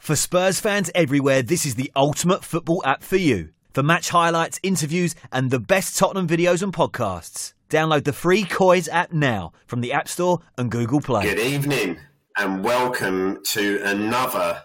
For Spurs fans everywhere, this is the ultimate football app for you. For match highlights, interviews, and the best Tottenham videos and podcasts. Download the free Coys app now from the App Store and Google Play. Good evening and welcome to another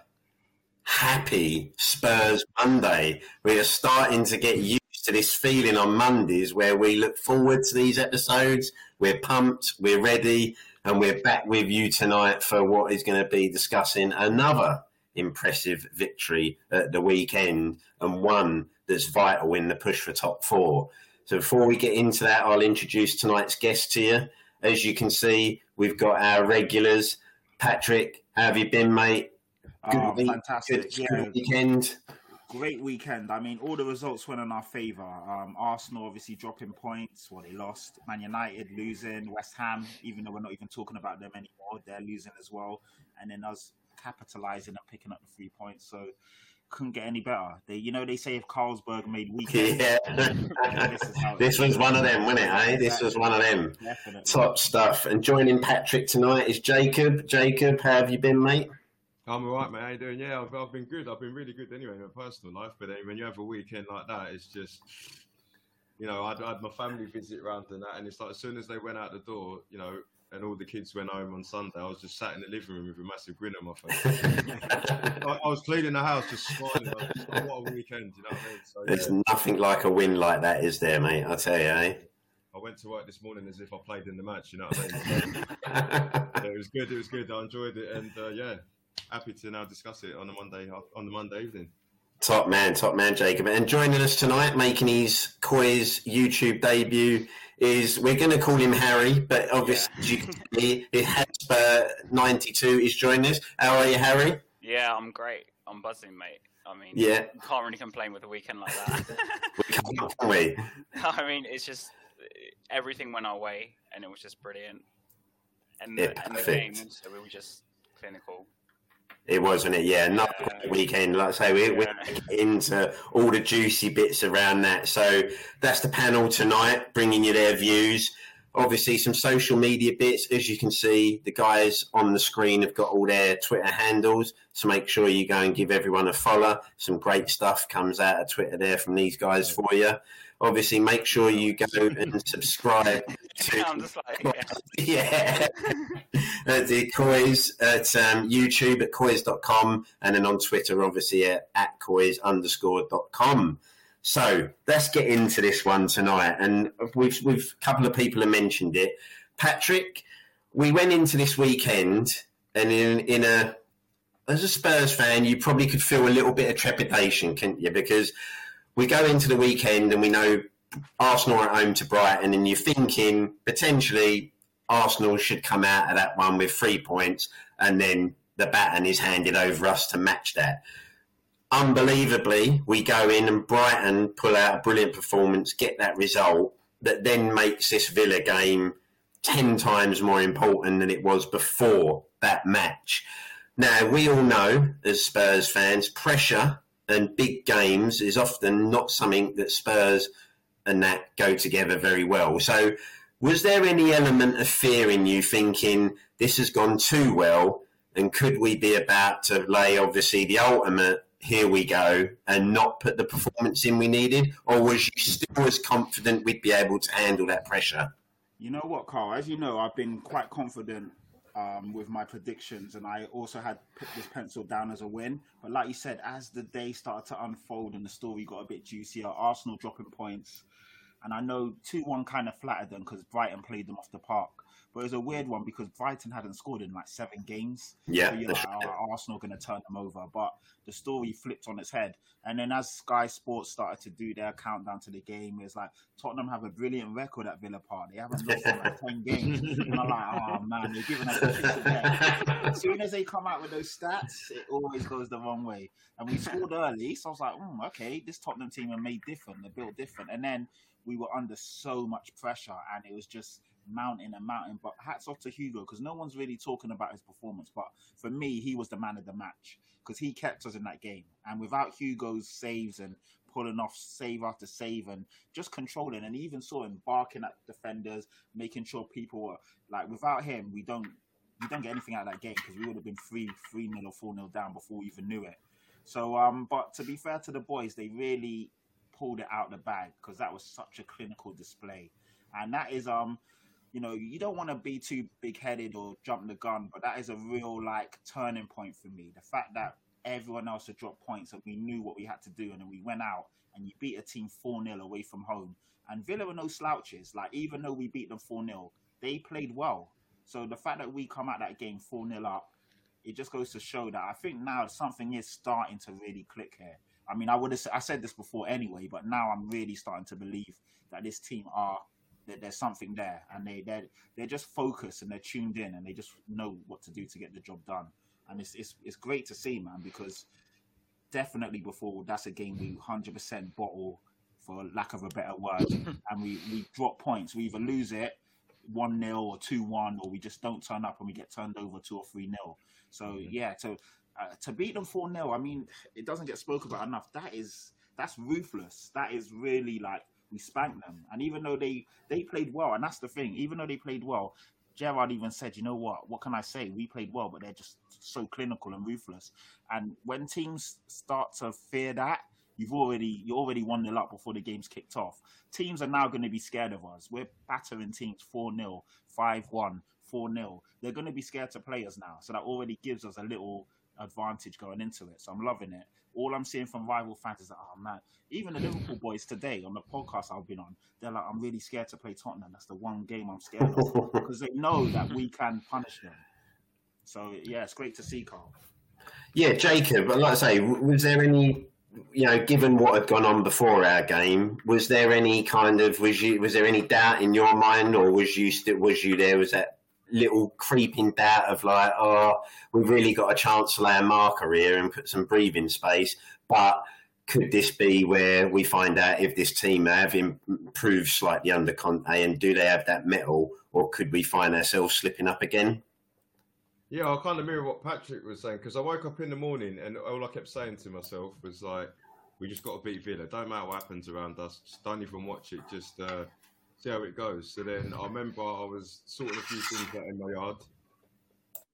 happy Spurs Monday. We are starting to get used to this feeling on Mondays where we look forward to these episodes. We're pumped, we're ready, and we're back with you tonight for what is going to be discussing another impressive victory at the weekend and one that's vital in the push for top four. So before we get into that, I'll introduce tonight's guest to you. As you can see, we've got our regulars. Patrick, how have you been, mate? Good oh, week, fantastic! Good, yeah. weekend. Great weekend. I mean, all the results went in our favour. Um, Arsenal obviously dropping points. Well, they lost. Man United losing. West Ham, even though we're not even talking about them anymore, they're losing as well. And then us capitalising and picking up the three points. So couldn't get any better. They, you know, they say if Carlsberg made weekends. Yeah, this, this was one of them, wasn't it? Eh? This was one of them. Definitely. Top stuff. And joining Patrick tonight is Jacob. Jacob, how have you been, mate? I'm all right, mate. How you doing? Yeah, I've, I've been good. I've been really good anyway in my personal life. But then when you have a weekend like that, it's just, you know, I'd, I had my family visit round and that, and it's like as soon as they went out the door, you know, and all the kids went home on Sunday, I was just sat in the living room with a massive grin on my face. I, I, was cleaning the house, just smiling. Just, what a weekend, you know what I mean? So, There's yeah. nothing like a win like that, is there, mate? I tell you, eh? I went to work this morning as if I played in the match, you know what I mean? So, yeah, it was good. It was good. I enjoyed it, and uh, yeah, happy to now discuss it on the Monday on the Monday evening. Top man, top man, Jacob. And joining us tonight, making his Coys YouTube debut, is we're going to call him Harry, but obviously yeah. you can see Hasper ninety two is joining us. How are you, Harry? Yeah, I'm great. I'm buzzing, mate. I mean, yeah, can't really complain with a weekend like that. we can't, can we? I mean, it's just everything went our way, and it was just brilliant. And the, yeah, and the game, so we were just clinical. It was, wasn't it? Yeah, another yeah. weekend. Like I say, we, yeah. we're into all the juicy bits around that. So that's the panel tonight, bringing you their views. Obviously, some social media bits. As you can see, the guys on the screen have got all their Twitter handles. So make sure you go and give everyone a follow. Some great stuff comes out of Twitter there from these guys for you obviously make sure you go and subscribe to like, yeah, at the Coys at um, YouTube at coys.com and then on Twitter obviously at, at coys underscore dot com. So let's get into this one tonight. And we've we've a couple of people have mentioned it. Patrick, we went into this weekend and in in a as a Spurs fan, you probably could feel a little bit of trepidation, can't you? Because we go into the weekend and we know Arsenal are at home to Brighton, and you're thinking potentially Arsenal should come out of that one with three points, and then the baton is handed over us to match that. Unbelievably, we go in and Brighton pull out a brilliant performance, get that result that then makes this Villa game 10 times more important than it was before that match. Now, we all know as Spurs fans, pressure and big games is often not something that Spurs and that go together very well. So, was there any element of fear in you thinking this has gone too well, and could we be about to lay obviously the ultimate? Here we go, and not put the performance in we needed, or was you still as confident we'd be able to handle that pressure? You know what, Carl? As you know, I've been quite confident um, with my predictions, and I also had put this pencil down as a win. But like you said, as the day started to unfold and the story got a bit juicier, Arsenal dropping points, and I know two one kind of flattered them because Brighton played them off the park. But it was a weird one because Brighton hadn't scored in like seven games. Yeah, so like, oh, Arsenal going to turn them over. But the story flipped on its head. And then as Sky Sports started to do their countdown to the game, it's like Tottenham have a brilliant record at Villa Park. They haven't lost in like ten games. And I'm like, oh man, they're giving us a As soon as they come out with those stats, it always goes the wrong way. And we scored early, so I was like, mm, okay, this Tottenham team are made different. They're built different. And then we were under so much pressure, and it was just mounting and mounting. But hats off to Hugo because no one's really talking about his performance. But for me, he was the man of the match because he kept us in that game. And without Hugo's saves and pulling off save after save and just controlling, and even saw him barking at defenders, making sure people were like, without him, we don't we don't get anything out of that game because we would have been three three nil or four nil down before we even knew it. So, um, but to be fair to the boys, they really pulled it out the bag because that was such a clinical display, and that is um, you know, you don't want to be too big headed or jump the gun, but that is a real like turning point for me. The fact that everyone else had dropped points and we knew what we had to do, and then we went out and you beat a team four 0 away from home. And Villa were no slouches. Like even though we beat them four 0 they played well. So the fact that we come out that game four 0 up, it just goes to show that I think now something is starting to really click here. I mean, I would have I said this before anyway, but now I'm really starting to believe that this team are that there's something there, and they they're they're just focused and they're tuned in and they just know what to do to get the job done. And it's it's it's great to see, man, because definitely before that's a game we 100% bottle for lack of a better word, and we we drop points. We either lose it one 0 or two one, or we just don't turn up and we get turned over two or three 0 So yeah, to uh, to beat them four 0 I mean, it doesn't get spoken about enough. That is that's ruthless. That is really like we spanked them. And even though they they played well, and that's the thing, even though they played well, Gerrard even said, you know what? What can I say? We played well, but they're just so clinical and ruthless. And when teams start to fear that, you've already you already won the lot before the game's kicked off. Teams are now going to be scared of us. We're battering teams 4 0, 5 1, 4 0. They're going to be scared to play us now. So that already gives us a little advantage going into it. So I'm loving it. All I'm seeing from rival fans is that, oh man, even the Liverpool boys today on the podcast I've been on, they're like, I'm really scared to play Tottenham. That's the one game I'm scared of because they know that we can punish them. So yeah, it's great to see, Carl. Yeah, Jacob. Like I say, was there any you know, given what had gone on before our game, was there any kind of was you was there any doubt in your mind, or was you still was you there? Was that little creeping doubt of like, oh, we've really got a chance to lay a marker here and put some breathing space, but could this be where we find out if this team have improved slightly under Conte and do they have that mettle, or could we find ourselves slipping up again? Yeah, I kind of mirror what Patrick was saying because I woke up in the morning and all I kept saying to myself was like, "We just got to beat Villa. Don't matter what happens around us. Just don't even watch it. Just uh, see how it goes." So then I remember I was sorting a few things out in my yard.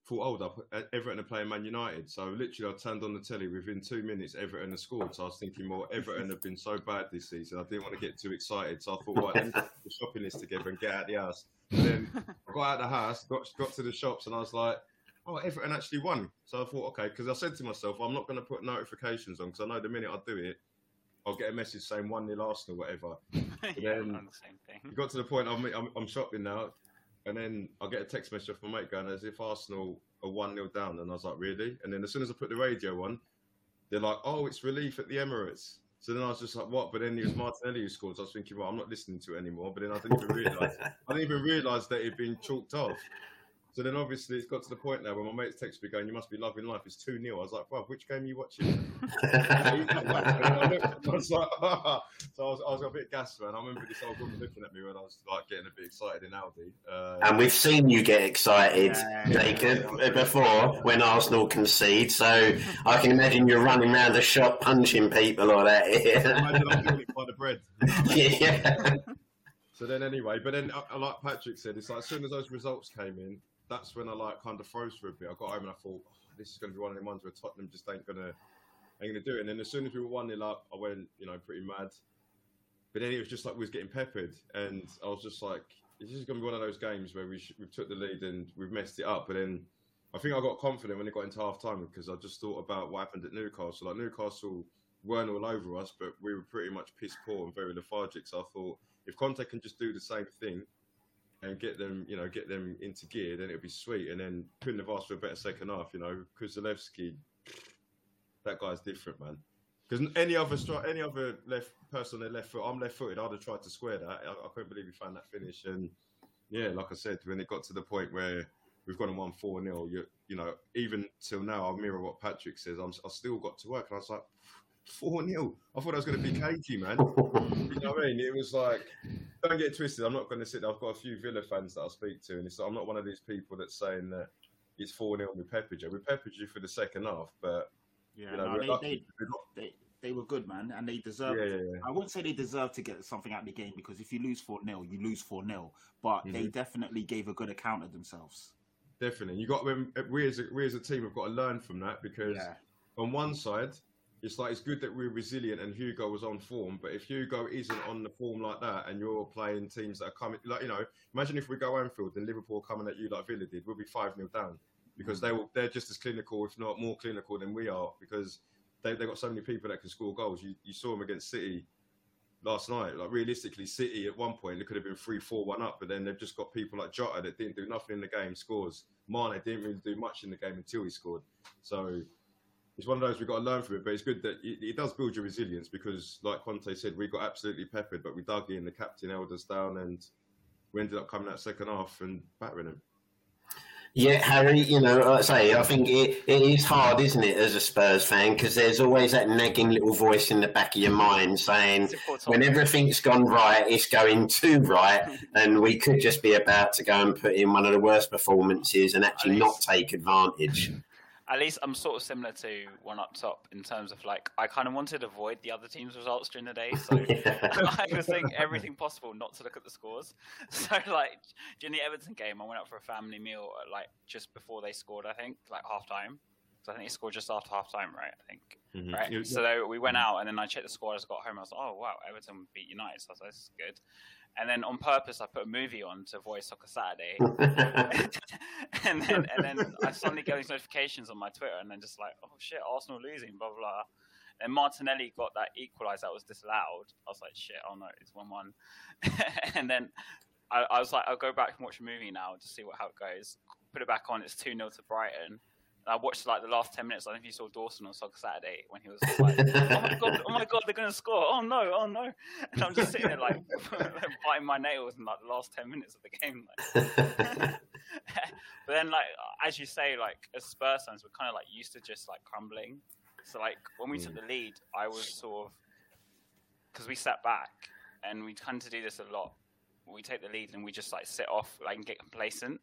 Thought, hold up, Everton are playing Man United. So literally, I turned on the telly. Within two minutes, Everton had scored. So I was thinking, well, Everton have been so bad this season. I didn't want to get too excited. So I thought, right, let me put the shopping list together and get out the house. And then I got out the house, got got to the shops, and I was like oh, Everton actually won. So I thought, okay, because I said to myself, I'm not going to put notifications on because I know the minute I do it, I'll get a message saying 1 nil Arsenal, whatever. yeah, then the same thing. It got to the point I'm, I'm, I'm, shopping now, and then I get a text message from my mate going as if Arsenal are 1 nil down. And I was like, really? And then as soon as I put the radio on, they're like, oh, it's relief at the Emirates. So then I was just like, what? But then it was Martinelli who scored. So I was thinking, well, I'm not listening to it anymore. But then I didn't even realise. I didn't even realise that it'd been chalked off. So then obviously it's got to the point now where my mates text me going, "You must be loving life." It's two 0 I was like, "Well, which game are you watching?" I was like, ah. so I was, I was a bit gassed, man. I remember this old woman looking at me when I was like getting a bit excited in Aldi. Uh, and we've seen you get excited, yeah, Jacob, yeah. before when Arsenal concede. So I can imagine you're running around the shop punching people or that. imagine I'm by the bread. yeah. So then, anyway, but then, uh, like Patrick said, it's like as soon as those results came in, that's when I like kind of froze for a bit. I got home and I thought, oh, this is going to be one of the ones where Tottenham just ain't gonna ain't gonna do it. And then as soon as we were one 0 up, I went, you know, pretty mad. But then it was just like we was getting peppered, and I was just like, this is going to be one of those games where we sh- we took the lead and we've messed it up. But then I think I got confident when it got into half time because I just thought about what happened at Newcastle. Like Newcastle weren't all over us, but we were pretty much piss poor and very lethargic. So I thought if Conte can just do the same thing and get them, you know, get them into gear, then it'll be sweet. And then couldn't have asked for a better second half, you know. Kulusevski, that guy's different, man. Because any other stri- any other left person on their left foot, I'm left footed. I'd have tried to square that. I, I couldn't believe he found that finish. And yeah, like I said, when it got to the point where we've gone and won four 0 you you know, even till now, I mirror what Patrick says. I'm I still got to work, and I was like, four 0 I thought I was going to be cagey, man. you know what I mean? It was like don't get twisted. I'm not going to sit. There. I've got a few Villa fans that I speak to, and I'm not one of these people that's saying that it's four 0 with peppered you. We peppered you for the second half, but yeah, you know, no, they, they, they, they, were good, man, and they deserve. Yeah, yeah, yeah. I wouldn't say they deserve to get something out of the game because if you lose four 0 you lose four 0 But mm-hmm. they definitely gave a good account of themselves. definitely. You got we as a, we as a team have got to learn from that because on one side, it's like it's good that we're resilient and Hugo was on form, but if Hugo isn't on the form like that and you're playing teams that are coming, like you know, imagine if we go Anfield and Liverpool coming at you like Villa did, we'll be five 0 down because they will, they're just as clinical, if not more clinical than we are, because they they got so many people that can score goals. You you saw them against City last night. Like realistically, City at one point it could have been three, four, one up, but then they've just got people like Jota that didn't do nothing in the game, scores. Mane didn't really do much in the game until he scored. So it's one of those we've got to learn from it. But it's good that it, it does build your resilience because, like Conte said, we got absolutely peppered, but we dug in. The captain held us down, and we ended up coming out second half and battering them. Yeah, Harry, you know, like I say, I think it, it is hard, isn't it, as a Spurs fan, because there's always that nagging little voice in the back of your mind saying, when everything's gone right, it's going too right, and we could just be about to go and put in one of the worst performances and actually not take advantage at least I'm sort of similar to one up top in terms of like I kind of wanted to avoid the other team's results during the day, so I was doing everything possible not to look at the scores. So like during the Everton game, I went out for a family meal at, like just before they scored. I think like half time. So I think they scored just after half time, right? I think. Mm-hmm. Right. Yeah. So we went out and then I checked the score as I got home. I was like, oh wow, Everton beat United. So I was like, this is good. And then on purpose, I put a movie on to Voice Soccer Saturday. and then and then I suddenly get these notifications on my Twitter, and then just like, oh shit, Arsenal losing, blah blah. And Martinelli got that equaliser that was disallowed. I was like, shit, oh no, it's one one. and then I, I, was like, I'll go back and watch a movie now to see what how it goes. Put it back on. It's two 0 to Brighton. I watched like the last ten minutes. I don't know if you saw Dawson on Soccer Saturday when he was like, "Oh my god, oh my god, they're going to score! Oh no, oh no!" And I'm just sitting there like biting my nails in like the last ten minutes of the game. Like. but then, like as you say, like as Spurs fans, we're kind of like used to just like crumbling. So like when we took mm. the lead, I was sort of because we sat back and we tend to do this a lot. We take the lead and we just like sit off, like and get complacent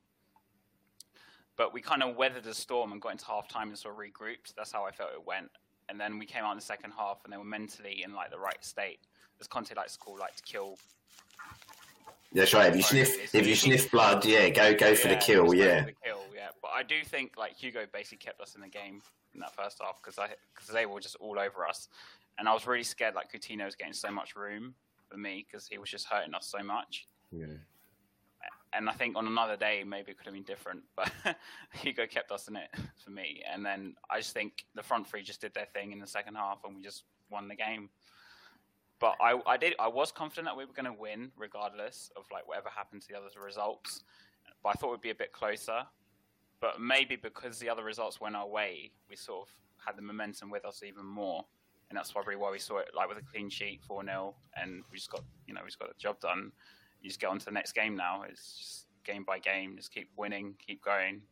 but we kind of weathered the storm and got into half time and sort of regrouped. That's how I felt it went. And then we came out in the second half and they were mentally in like the right state. As Conte likes to call, like to kill. That's right. If you sniff, if you sniff blood, yeah, go go for yeah, the kill, yeah. The kill, yeah. But I do think like Hugo basically kept us in the game in that first half because I because they were just all over us, and I was really scared like Coutinho was getting so much room for me because he was just hurting us so much. Yeah and I think on another day maybe it could have been different, but Hugo kept us in it for me. And then I just think the front three just did their thing in the second half, and we just won the game. But I, I did, I was confident that we were going to win regardless of like whatever happened to the other results. But I thought we'd be a bit closer. But maybe because the other results went our way, we sort of had the momentum with us even more. And that's probably why we saw it like with a clean sheet, 4 0, and we just got, you know, we just got the job done you just get on to the next game now. It's just game by game, just keep winning, keep going.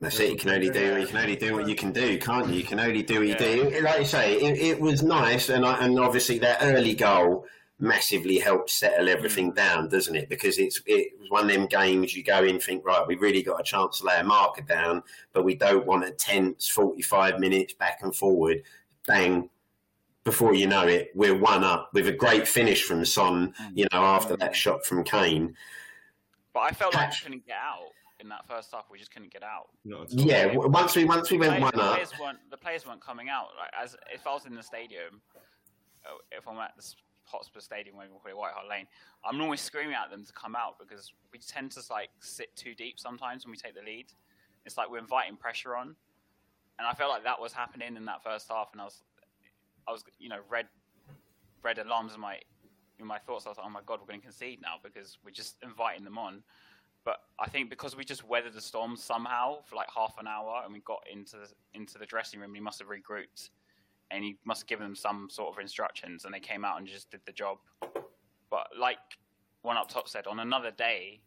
That's it. You can only do you can only do what you can do, can't you? You can only do what you yeah. do. Like you say, it, it was nice, and I, and obviously that early goal massively helped settle everything mm. down, doesn't it? Because it's it was one of them games you go in think right, we really got a chance to lay a marker down, but we don't want a tense forty five minutes back and forward. Bang, before you know it, we're one up with a great finish from Son, mm. you know, after that shot from Kane. But I felt like we couldn't get out in that first half. We just couldn't get out. yeah, once we once we went players, one the up, players weren't, the players weren't coming out. Like as if I was in the stadium, uh, if I'm at the Hotspur Stadium when we play White Hart Lane, I'm always screaming at them to come out because we tend to like sit too deep sometimes when we take the lead. It's like we're inviting pressure on, and I felt like that was happening in that first half, and I was I was, you know, red red alarms in my in my thoughts. I was like, oh my god, we're going to concede now because we're just inviting them on. But I think because we just weathered the storm somehow for like half an hour and we got into into the dressing room, he must have regrouped and he must have given them some sort of instructions and they came out and just did the job. But like one up top said, on another day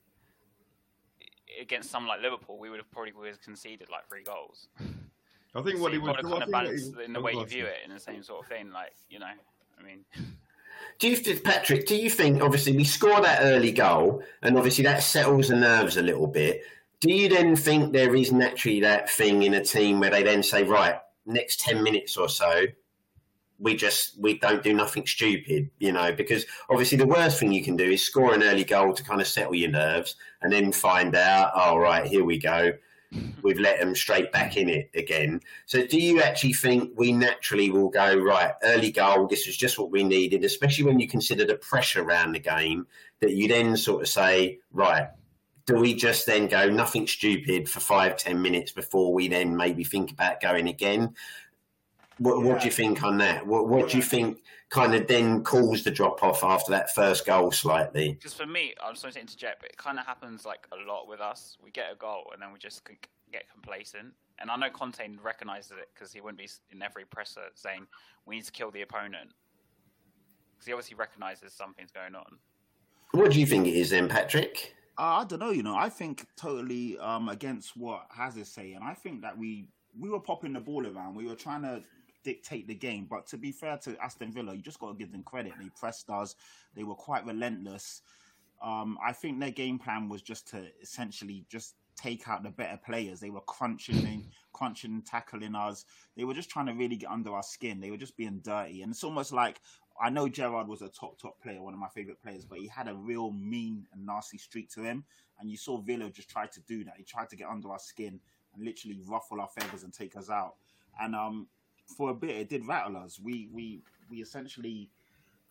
against someone like Liverpool, we would have probably conceded like three goals. I think what he was kind of balance in the way you view it, in the same sort of thing. Like you know, I mean. Do you, Patrick? Do you think obviously we score that early goal, and obviously that settles the nerves a little bit? Do you then think there is naturally that thing in a team where they then say, right, next ten minutes or so, we just we don't do nothing stupid, you know, because obviously the worst thing you can do is score an early goal to kind of settle your nerves and then find out, oh right, here we go. We've let them straight back in it again. So, do you actually think we naturally will go right? Early goal. This is just what we needed, especially when you consider the pressure around the game. That you then sort of say, right, do we just then go nothing stupid for five ten minutes before we then maybe think about going again? What, yeah. what do you think on that? What, what do you think kind of then caused the drop off after that first goal slightly? Because for me, I'm sorry to interject, but it kind of happens like a lot with us. We get a goal and then we just get complacent. And I know Conte recognises it because he wouldn't be in every presser saying we need to kill the opponent because he obviously recognises something's going on. What do you think it is then, Patrick? Uh, I don't know. You know, I think totally um, against what Haz is saying. I think that we we were popping the ball around. We were trying to dictate the game. But to be fair to Aston Villa, you just got to give them credit. They pressed us. They were quite relentless. Um, I think their game plan was just to essentially just take out the better players. They were crunching in, crunching tackling us. They were just trying to really get under our skin. They were just being dirty. And it's almost like I know Gerrard was a top, top player, one of my favorite players, but he had a real mean and nasty streak to him. And you saw Villa just try to do that. He tried to get under our skin and literally ruffle our feathers and take us out. And um, for a bit, it did rattle us. We we we essentially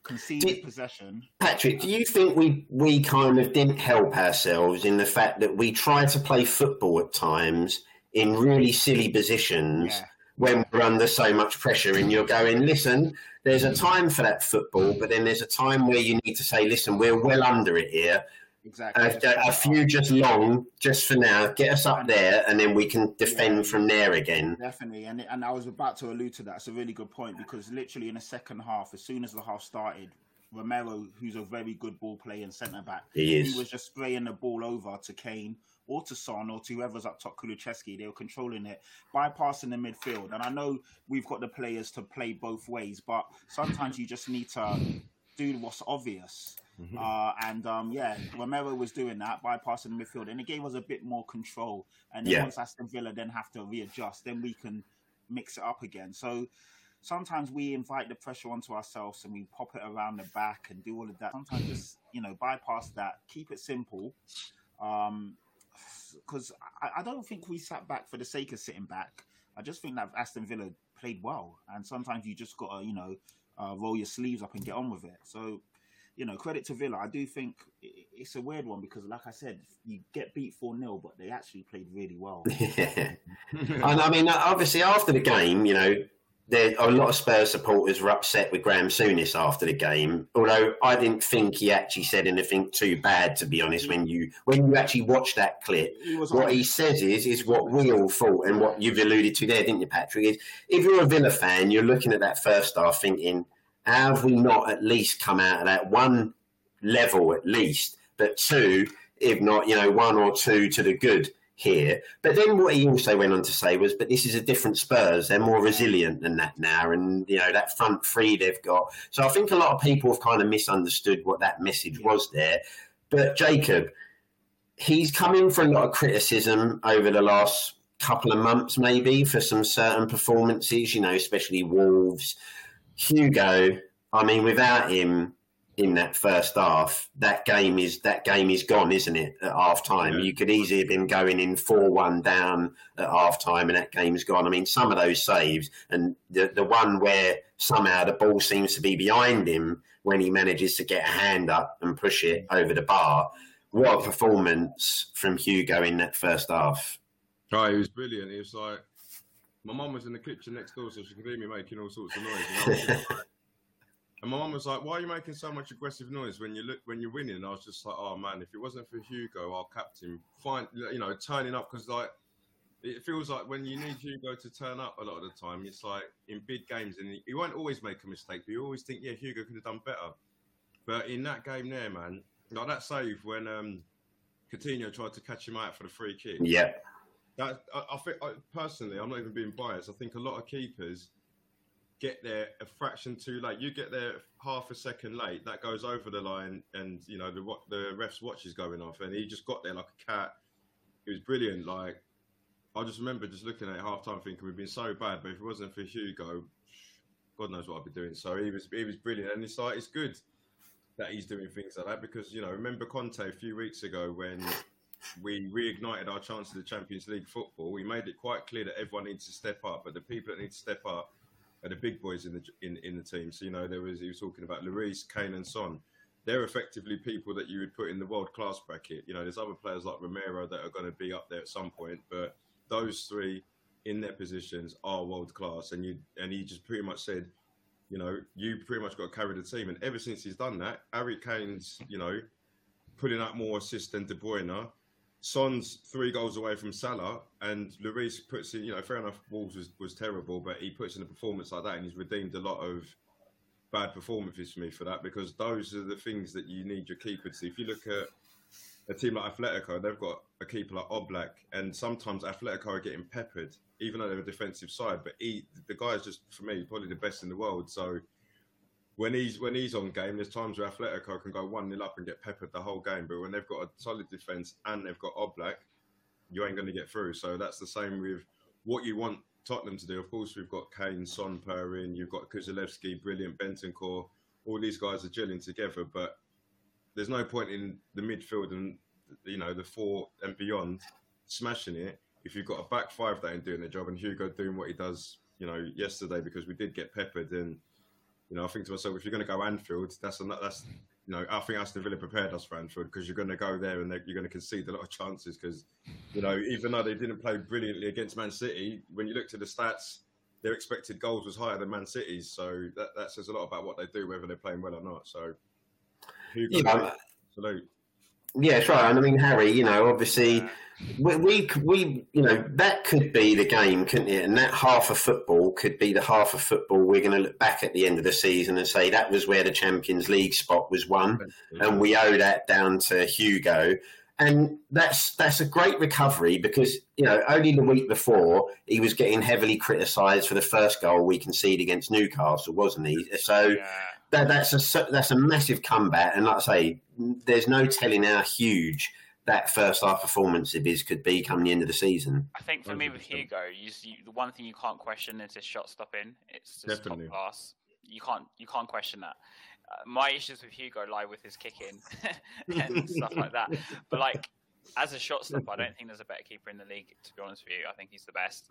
conceded did, possession. Patrick, do you think we we kind of didn't help ourselves in the fact that we tried to play football at times in really silly positions? Yeah. When we're under so much pressure, and you're going, listen, there's a mm. time for that football, but then there's a time where you need to say, listen, we're well under it here Exactly. A, a, few just long, just for now. Get us up there, and then we can defend yeah, from there again. Definitely, and and I was about to allude to that. It's a really good point because literally in the second half, as soon as the half started, Romero, who's a very good ball player and centre back, he, he, was just spraying the ball over to Kane or to Son or to whoever's up top, Kulusevski. They were controlling it, bypassing the midfield. And I know we've got the players to play both ways, but sometimes you just need to do what's obvious. Mm-hmm. Uh, and um, yeah, Romero was doing that, bypassing the midfield, and it gave us a bit more control. And then yeah. once Aston Villa then have to readjust, then we can mix it up again. So sometimes we invite the pressure onto ourselves and we pop it around the back and do all of that. Sometimes just you know bypass that, keep it simple. Um, because I, I don't think we sat back for the sake of sitting back. I just think that Aston Villa played well, and sometimes you just gotta you know uh, roll your sleeves up and get on with it. So you know, credit to Villa. I do think it's a weird one because, like I said, you get beat 4 0, but they actually played really well. Yeah. and I mean, obviously, after the game, you know, there a lot of Spurs supporters were upset with Graham Souness after the game. Although I didn't think he actually said anything too bad, to be honest. When you when you actually watch that clip, he what honest. he says is is what we all thought, and what you've alluded to there, didn't you, Patrick? Is if you're a Villa fan, you're looking at that first half thinking have we not at least come out of that one level at least, but two, if not, you know, one or two to the good here. But then what he also went on to say was, but this is a different Spurs. They're more resilient than that now. And, you know, that front three they've got. So I think a lot of people have kind of misunderstood what that message was there. But Jacob, he's come in for a lot of criticism over the last couple of months, maybe, for some certain performances, you know, especially Wolves. Hugo, I mean, without him in that first half, that game is that game is gone, isn't it? At half time, yeah. you could easily have been going in four one down at half time, and that game's gone. I mean, some of those saves, and the the one where somehow the ball seems to be behind him when he manages to get a hand up and push it over the bar. What a performance from Hugo in that first half! Oh, he was brilliant. He was like my mum was in the kitchen next door, so she could hear me making all sorts of noise. And, and my mum was like, "Why are you making so much aggressive noise when you look when you're winning?" And I was just like, "Oh man, if it wasn't for Hugo, our captain, fine, you know, turning up because like." It feels like when you need Hugo to turn up a lot of the time, it's like in big games, and he, he won't always make a mistake, but you always think, yeah, Hugo could have done better. But in that game there, man, like that save when um, Coutinho tried to catch him out for the free kick. Yeah. That I, I think I, personally, I'm not even being biased. I think a lot of keepers get there a fraction too late. You get there half a second late, that goes over the line, and you know the the ref's watch is going off, and he just got there like a cat. It was brilliant. Like I just remember just looking at half time, thinking we've been so bad, but if it wasn't for Hugo, God knows what I'd be doing. So he was he was brilliant, and it's like it's good that he's doing things like that because you know remember Conte a few weeks ago when we reignited our chance of the Champions League football. We made it quite clear that everyone needs to step up, but the people that need to step up are the big boys in the in, in the team. So you know there was he was talking about Lloris, Kane, and Son. They're effectively people that you would put in the world class bracket. You know, there's other players like Romero that are going to be up there at some point, but those three in their positions are world class. And you and he just pretty much said, you know, you pretty much got to carry the team. And ever since he's done that, Harry Kane's, you know, putting out more assists than De Bruyne. Son's three goals away from Salah, and Lloris puts in, you know, fair enough, Wolves was, was terrible, but he puts in a performance like that, and he's redeemed a lot of bad performances for me for that because those are the things that you need your keeper to see. If you look at a team like Atletico, they've got a keeper like Oblak, and sometimes Atletico are getting peppered, even though they're a defensive side. But he, the guy is just for me probably the best in the world. So when he's when he's on game, there's times where Atletico can go one 0 up and get peppered the whole game. But when they've got a solid defense and they've got Oblak, you ain't going to get through. So that's the same with what you want Tottenham to do. Of course, we've got Kane, Son, Perin, you've got Kulusevski, brilliant, Bentancur. All these guys are gelling together, but there's no point in the midfield and you know the four and beyond smashing it if you've got a back five that ain't doing the job and Hugo doing what he does, you know, yesterday because we did get peppered and you know, I think to myself, if you're going to go Anfield, that's a, that's you know, I think Aston Villa prepared us for Anfield because you're going to go there and you're going to concede a lot of chances because you know, even though they didn't play brilliantly against Man City, when you look to the stats, their expected goals was higher than Man City's, so that, that says a lot about what they do, whether they're playing well or not. So, Hugo, Yeah. salute. Yeah, that's right. And I mean, Harry, you know, obviously, we, we, we, you know, that could be the game, couldn't it? And that half of football could be the half of football we're going to look back at the end of the season and say that was where the Champions League spot was won, and we owe that down to Hugo. And that's that's a great recovery because you know only the week before he was getting heavily criticised for the first goal we conceded against Newcastle, wasn't he? So Yeah. That, that's a that's a massive comeback, and like I say, there's no telling how huge that first half performance of his could be come the end of the season. I think for me with Hugo, you, you, the one thing you can't question is his shot stopping. It's just Definitely. top class. You can't you can't question that. Uh, my issues with Hugo lie with his kicking and stuff like that. But like as a shot stopper, I don't think there's a better keeper in the league. To be honest with you, I think he's the best.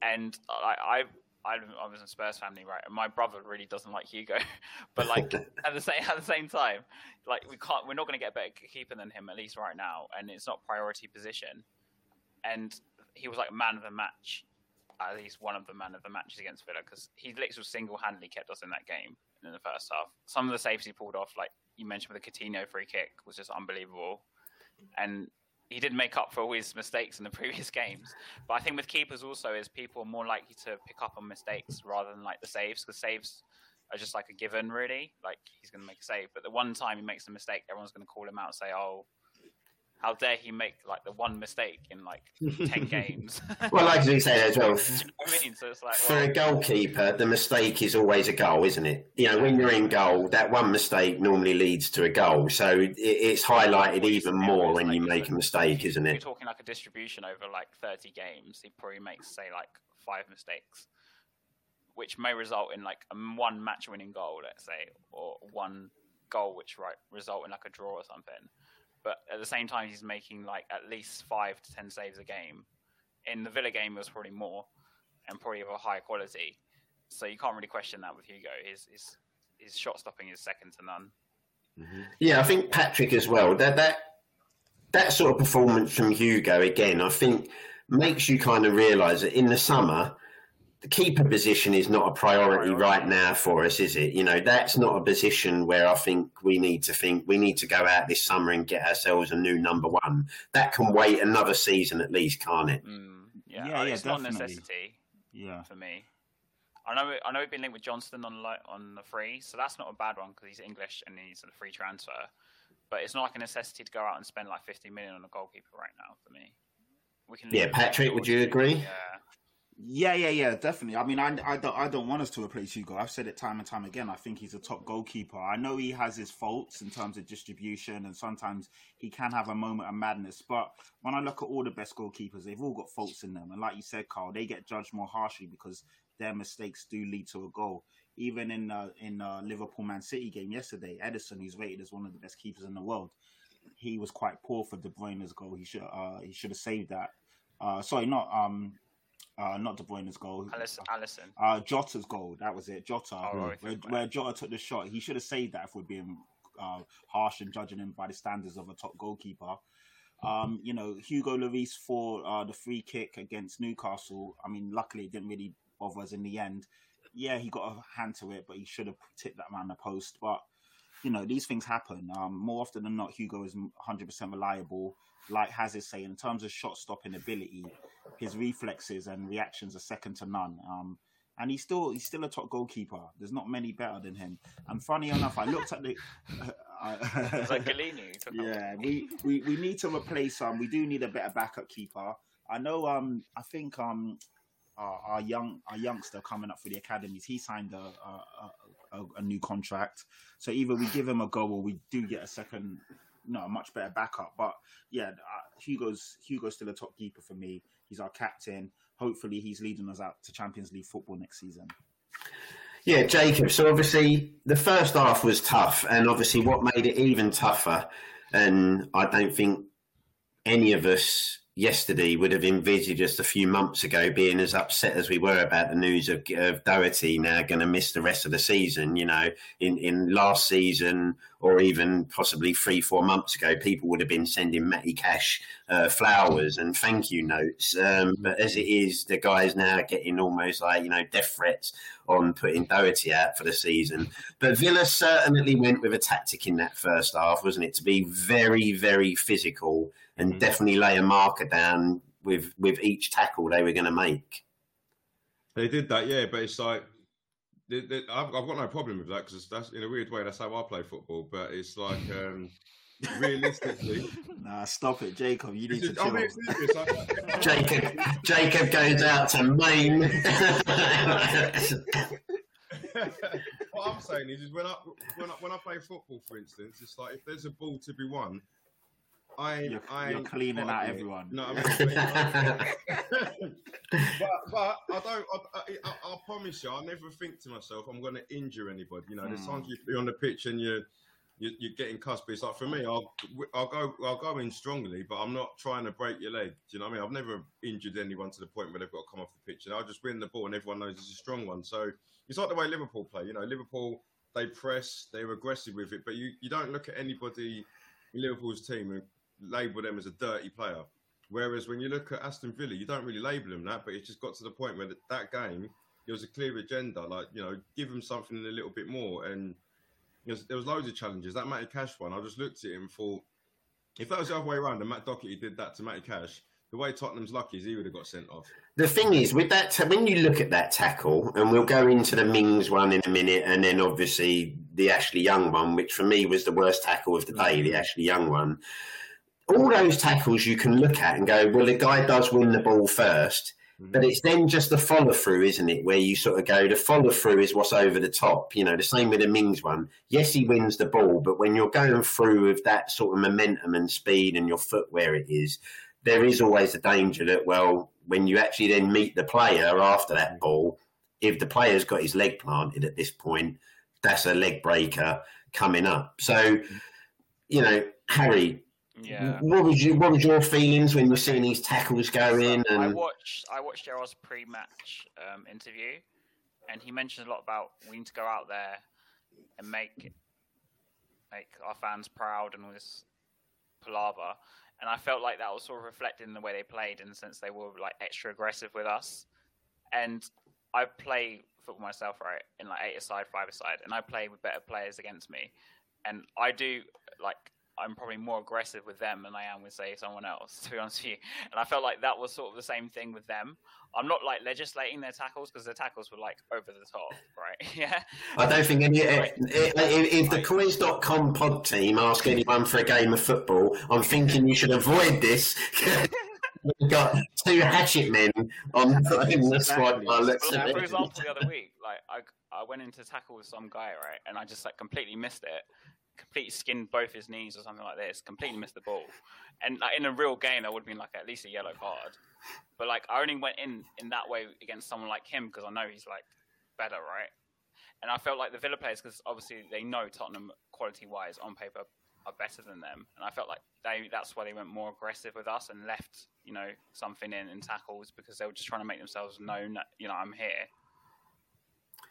And I I I, I was in Spurs family, right? And my brother really doesn't like Hugo, but like at the same at the same time, like we can't we're not going to get a better keeper than him at least right now, and it's not priority position. And he was like man of the match, at least one of the man of the matches against Villa because he literally single handedly kept us in that game in the first half. Some of the saves he pulled off, like you mentioned with the Coutinho free kick, was just unbelievable, and he did make up for all his mistakes in the previous games. But I think with keepers also is people are more likely to pick up on mistakes rather than like the saves because saves are just like a given really. Like he's going to make a save, but the one time he makes a mistake, everyone's going to call him out and say, "Oh, how dare he make like the one mistake in like ten games?" Well, like we say as well, Do you know what I mean? So it's like for well, a goalkeeper, the mistake is always a goal, isn't it? You know, when you're in goal, that one mistake normally leads to a goal, so it, it's highlighted even more when you make a mistake, isn't it? you're talking like a distribution over like 30 games, he probably makes say like five mistakes, which may result in like one match-winning goal, let's say, or one goal which right result in like a draw or something. But at the same time, he's making like at least five to ten saves a game. In the Villa game, it was probably more, and probably of a higher quality. So you can't really question that with Hugo. His his his shot stopping is second to none. Mm-hmm. Yeah, I think Patrick as well. That that that sort of performance from Hugo again, I think makes you kind of realise that in the summer, the keeper position is not a priority right now for us, is it? You know, that's not a position where I think we need to think we need to go out this summer and get ourselves a new number one. That can wait another season at least, can't it? Mm, yeah, Yeah, yeah, it's not a necessity. Yeah. for me. I know I know we've been linked with Johnstone on like on the free, so that's not a bad one because he's English and he's a free transfer. But it's not like a necessity to go out and spend like 50 million on a goalkeeper right now for me. We can. Yeah, Patrick, would you agree? Yeah, Yeah, yeah, yeah, definitely. I mean, I, I, don't, I don't want us to replace Hugo. I've said it time and time again. I think he's a top goalkeeper. I know he has his faults in terms of distribution, and sometimes he can have a moment of madness. But when I look at all the best goalkeepers, they've all got faults in them. And like you said, Carl, they get judged more harshly because their mistakes do lead to a goal. Even in uh, in uh, Liverpool Man City game yesterday, Ederson, who's rated as one of the best keepers in the world, he was quite poor for De Bruyne's goal. He should uh, he should have saved that. Uh, sorry, not um, uh, not De Bruyne's goal. Allison. Alisson. Uh, Jota's goal. That was it. Jota, Oh, right, where, right. where Jota took the shot. He should have saved that if we're being uh, harsh and judging him by the standards of a top goalkeeper. Um, you know, Hugo Lloris for uh, the free kick against Newcastle. I mean, luckily it didn't really bother us in the end. Yeah, he got a hand to it, but he should have tipped that man the post. But you know, these things happen. Um, more often than not, Hugo is 100% reliable. Like Haz is saying, in terms of shot stopping ability, his reflexes and reactions are second to none. Um, and he's still he's still a top goalkeeper. There's not many better than him. And funny enough, I looked at the. It's like Gollini. who took out. yeah, we, we we need to replace um. We do need a better backup keeper. I know. Um, I think um, our, our young our youngster coming up for the academies, he signed a a, a a new contract. So either we give him a go or we do get a second, no, a much better backup. But yeah, uh, Hugo's Hugo's still a top keeper for me. He's our captain. Hopefully, he's leading us out to Champions League football next season. Yeah, Jacob. So obviously the first half was tough, and obviously what made it even tougher, and I don't think any of us yesterday would have envisaged just a few months ago being as upset as we were about the news of, of Doherty now going to miss the rest of the season. You know, in, in last season or even possibly three, four months ago, people would have been sending Matty Cash uh, flowers and thank you notes. Um, but as it is, the guy's now getting almost like, you know, death threats on putting Doherty out for the season. But Villa certainly went with a tactic in that first half, wasn't it? To be very, very physical and Mhm. definitely lay a marker down with with each tackle they were going to make. They did that, yeah, but it's like I've, I've got no problem with that because that's in a weird way that's how I play football. But it's like um, realistically, Nah, stop it, Jacob. You need to chill. mean, it's serious. I- I- Jacob Jacob goes out to Maine. what I'm saying is, is when I when I when I play football, for instance, it's like if there's a ball to be won, I You're, I you're cleaning out everyone. No, I mean, but but I don't. I, I, I, promise you, I never think to myself, I'm going to injure anybody. You know, there's Hmm. times you- you're on the pitch and you're you're, you're getting cussed. But it's like for me, I'll I'll go I'll go in strongly, but I'm not trying to break your leg. Do you know what I mean? I've never injured anyone to the point where they've got to come off the pitch, and I'll just win the ball, and everyone knows it's a strong one. So it's like the way Liverpool play. You know, Liverpool they press, they're aggressive with it, but you, you don't look at anybody in Liverpool's team and label them as a dirty player. Whereas when you look at Aston Villa, you don't really label them that, but it just got to the point where that, that game there was a clear agenda. Like you know, give them something a little bit more. And there was, there was loads of challenges. That Matty Cash one, I just looked at him and thought, if that was the other way around and Matt Doherty did that to Matty Cash, the way Tottenham's lucky is he would have got sent off. The thing is, with that, when you look at that tackle, and we'll go into the Mings one in a minute, and then obviously the Ashley Young one, which for me was the worst tackle of the day, the Ashley Young one. All those tackles you can look at and go, well, the guy does win the ball first, mm-hmm. but it's then just the follow through, isn't it? Where you sort of go, the follow through is what's over the top. You know, the same with the Mings one. Yes, he wins the ball, but when you're going through with that sort of momentum and speed and your foot where it is, there is always a danger that, well, when you actually then meet the player after that mm-hmm. ball, if the player's got his leg planted at this point, that's a leg breaker coming up. So, mm-hmm. you know, Harry, Yeah. what was you what was your feelings when you're seeing these tackles go in? I And watched I watched Gerrard's pre-match um, interview, and he mentioned a lot about we need to go out there and make make our fans proud and all this palaver. And I felt like that was sort of reflected in the way they played, in the sense they were like extra aggressive with us. And I play football myself, right, in like eight aside, five aside, and I play with better players against me. And I do like I'm probably more aggressive with them than I am with say someone else, to be honest with you. And I felt like that was sort of the same thing with them. I'm not like legislating their tackles because their tackles were like over the top, right? yeah. I don't think any. If, Right. Eh, eh, if if the Right. Coys.com pod team ask anyone for a game of football, I'm thinking you should avoid this. We've got two hatchet men on in the squad. by the looks Well, of for example, the other week, like I, I went into tackle with some guy, right, and I just like completely missed it, completely skinned both his knees or something like this, completely missed the ball. And like in a real game, that would have been like at least a yellow card. But like I only went in in that way against someone like him because I know he's like better, right? And I felt like the Villa players, because obviously they know Tottenham quality wise on paper are better than them, and I felt like they that's why they went more aggressive with us and left you know something in in tackles because they were just trying to make themselves known that you know I'm here.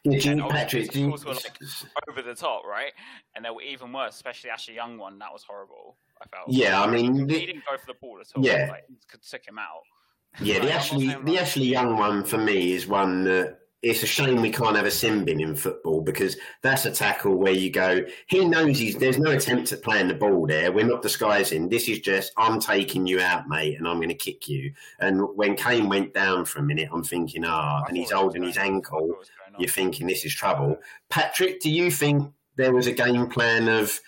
Yeah, do And Patrick, do were like over the top, right? And they were even worse, especially Ashley Young one. That was horrible. I felt. yeah, I mean, he didn't go for the ball at all. Yeah. like, could took him out. yeah, the Like, I'm not Ashley, the like- Ashley Young one for me is one that it's a shame we can't have a sin bin in football because that's a tackle where you go, he knows he's there's no attempt at playing the ball there. We're not disguising. This is just I'm taking you out, mate, and I'm going to kick you. And when Kane went down for a minute, I'm thinking, ah, I and he's thought it was holding his ankle. Thought it was going on. You're thinking this is trouble. Patrick, do you think there was a game plan of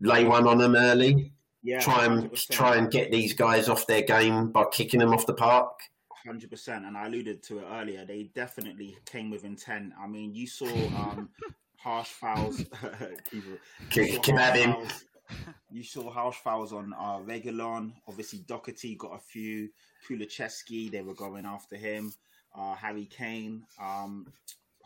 lay one on them early, Yeah, try and 100%. try and get these guys off their game by kicking them off the park? Hundred percent, and I alluded to it earlier. They definitely came with intent. I mean, you saw um, harsh fouls. People- you K- saw harsh him. fouls- You saw harsh fouls on uh, Reguilón. Obviously, Doherty got a few. Kulusevski, they were going after him. Uh, Harry Kane, um,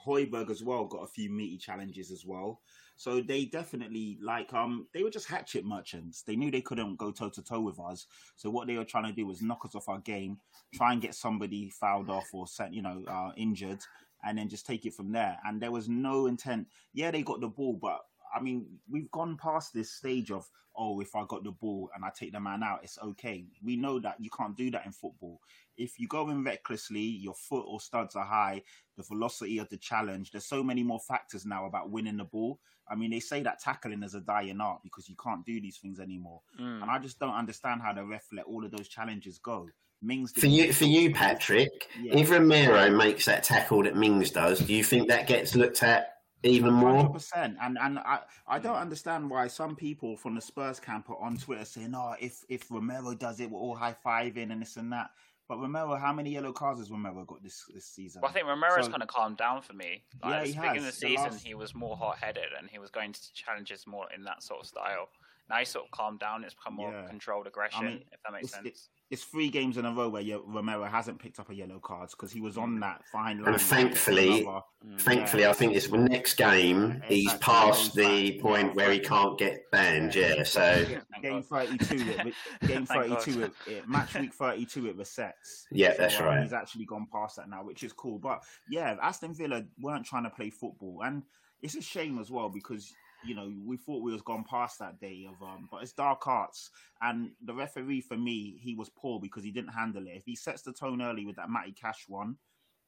Højbjerg as well got a few meaty challenges as well. So they definitely like um they were just hatchet merchants. They knew they couldn't go toe to toe with us. So what they were trying to do was knock us off our game, try and get somebody fouled off or sent, you know, uh, injured, and then just take it from there. And there was no intent. Yeah, they got the ball, but I mean, we've gone past this stage of oh, if I got the ball and I take the man out, it's okay. We know that you can't do that in football. If you go in recklessly, your foot or studs are high, the velocity of the challenge. There's so many more factors now about winning the ball. I mean, they say that tackling is a dying art because you can't do these things anymore. Mm. And I just don't understand how the ref let all of those challenges go. Mings For you, for you, Patrick, Yeah. if Romero makes that tackle that Mings does, do you think that gets looked at even more? Hundred percent, and and I I don't understand why some people from the Spurs camp are on Twitter saying, "Oh, if if Romero does it, we're all high fiving and this and that." But Romero, how many yellow cards has Romero got this this season? Well, I think Romero's So- kind of calmed down for me. Like, Yeah, at he the beginning of has. the The season, last- he was more hot-headed and he was going to challenges more in that sort of style. Now he's sort of calmed down. It's become more Yeah. controlled aggression, mean, if that makes it's- sense. It's three games in a row where Romero hasn't picked up a yellow cards because he was on that fine line. And thankfully, Another- Thankfully, I think it's the next game he's Exactly. past the Exactly. point where he can't get banned. Yeah, so Game thirty-two, it, game thirty-two, it, it, match week thirty-two, it resets. yeah, that's So, um, right. He's actually gone past that now, which is cool. But yeah, Aston Villa weren't trying to play football, and it's a shame as well because you know we thought we was gone past that day of um. But it's dark arts, and the referee for me, he was poor because he didn't handle it. If he sets the tone early with that Matty Cash one.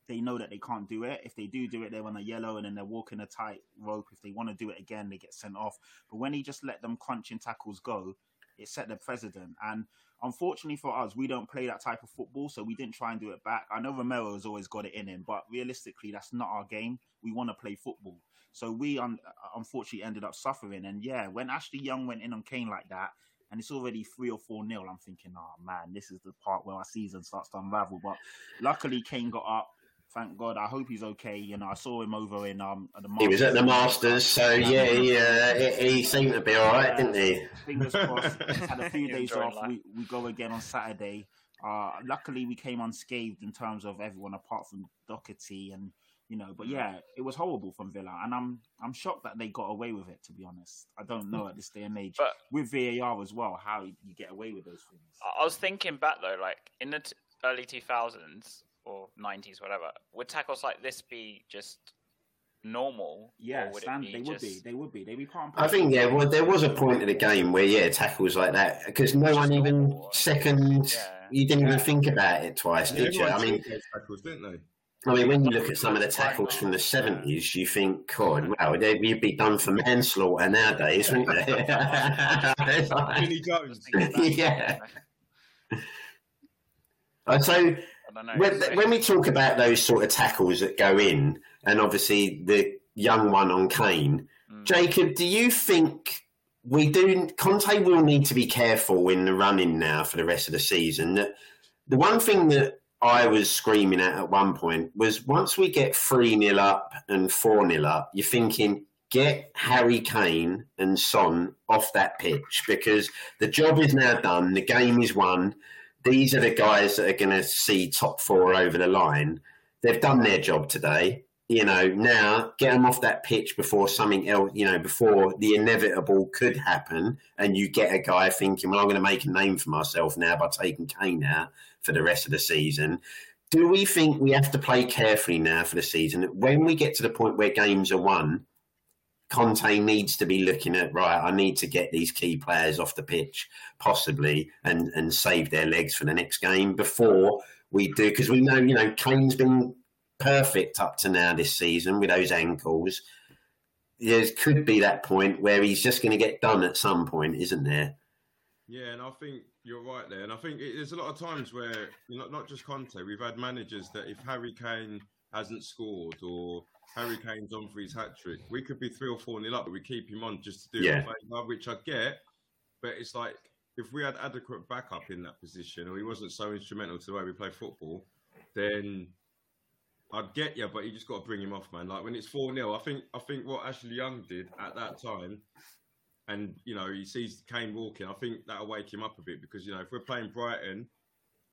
They know that they can't do it. If they do do it, they're on a yellow and then they're walking a tight rope. If they want to do it again, they get sent off. But when he just let them crunching tackles go, it set the precedent. And unfortunately for us, we don't play that type of football, so we didn't try and do it back. I know Romero has always got it in him, but realistically, that's not our game. We want to play football. So we un- unfortunately ended up suffering. And yeah, when Ashley Young went in on Kane like that, and it's already three or four nil, I'm thinking, oh man, this is the part where our season starts to unravel. But luckily, Kane got up. Thank God. I hope he's okay. You know, I saw him over in um at the He was at the Masters, so yeah, he, uh, he, he seemed to be all right, didn't he? Fingers crossed. Had a few days off. life. We, we go again on Saturday. Uh, luckily, we came unscathed in terms of everyone apart from Doherty and you know. But mm. yeah, it was horrible from Villa, and I'm I'm shocked that they got away with it. To be honest, I don't know at this day and age But with VAR as well how you get away with those things. I I was thinking back though, like in the t- early 2000s or 90s, whatever, would tackles like this be just normal? Yeah, would stand, they be would be. They would be. They'd be part and I think yeah, well, there was a point in the game where yeah, tackles like that because no one even normal. second. Yeah. You didn't Yeah. even think about it twice, did you? I mean, tackles, didn't they? I mean, when you look at some of the tackles from the seventies, you think, God, wow, they'd you'd be done for manslaughter nowadays, wouldn't they? It's Vinnie Jones. Yeah. Uh, so I don't know. when, when we talk about those sort of tackles that go in, and obviously the young one on Kane, Mm. Jacob, do you think we do? Conte will need to be careful in the running now for the rest of the season. That the one thing that I was screaming at at one point was once we get three 0 up and four 0 up, you're thinking get Harry Kane and Son off that pitch because the job is now done. The game is won. These are the guys that are going to see top four over the line. They've done their job today. You know, now get them off that pitch before something else, you know, before the inevitable could happen. And you get a guy thinking, well, I'm going to make a name for myself now by taking Kane out for the rest of the season. Do we think we have to play carefully now for the season? When we get to the point where games are won, Conte needs to be looking at right. I need to get these key players off the pitch, possibly, and and save their legs for the next game before we do. Because we know, you know, Kane's been perfect up to now this season with those ankles. There could be that point where he's just going to get done at some point, isn't there? Yeah, and I think you're right there. And I think it, there's a lot of times where not not just Conte. We've had managers that if Harry Kane hasn't scored or Harry Kane's on for his hat trick. We could be three or four nil up, but we keep him on just to do Yeah. favour, which I get. But it's like if we had adequate backup in that position, or he wasn't so instrumental to the way we play football, then I'd get you. But you just got to bring him off, man. Like when it's four 0 I think I think what Ashley Young did at that time, and you know he sees Kane walking. I think that'll wake him up a bit because you know if we're playing Brighton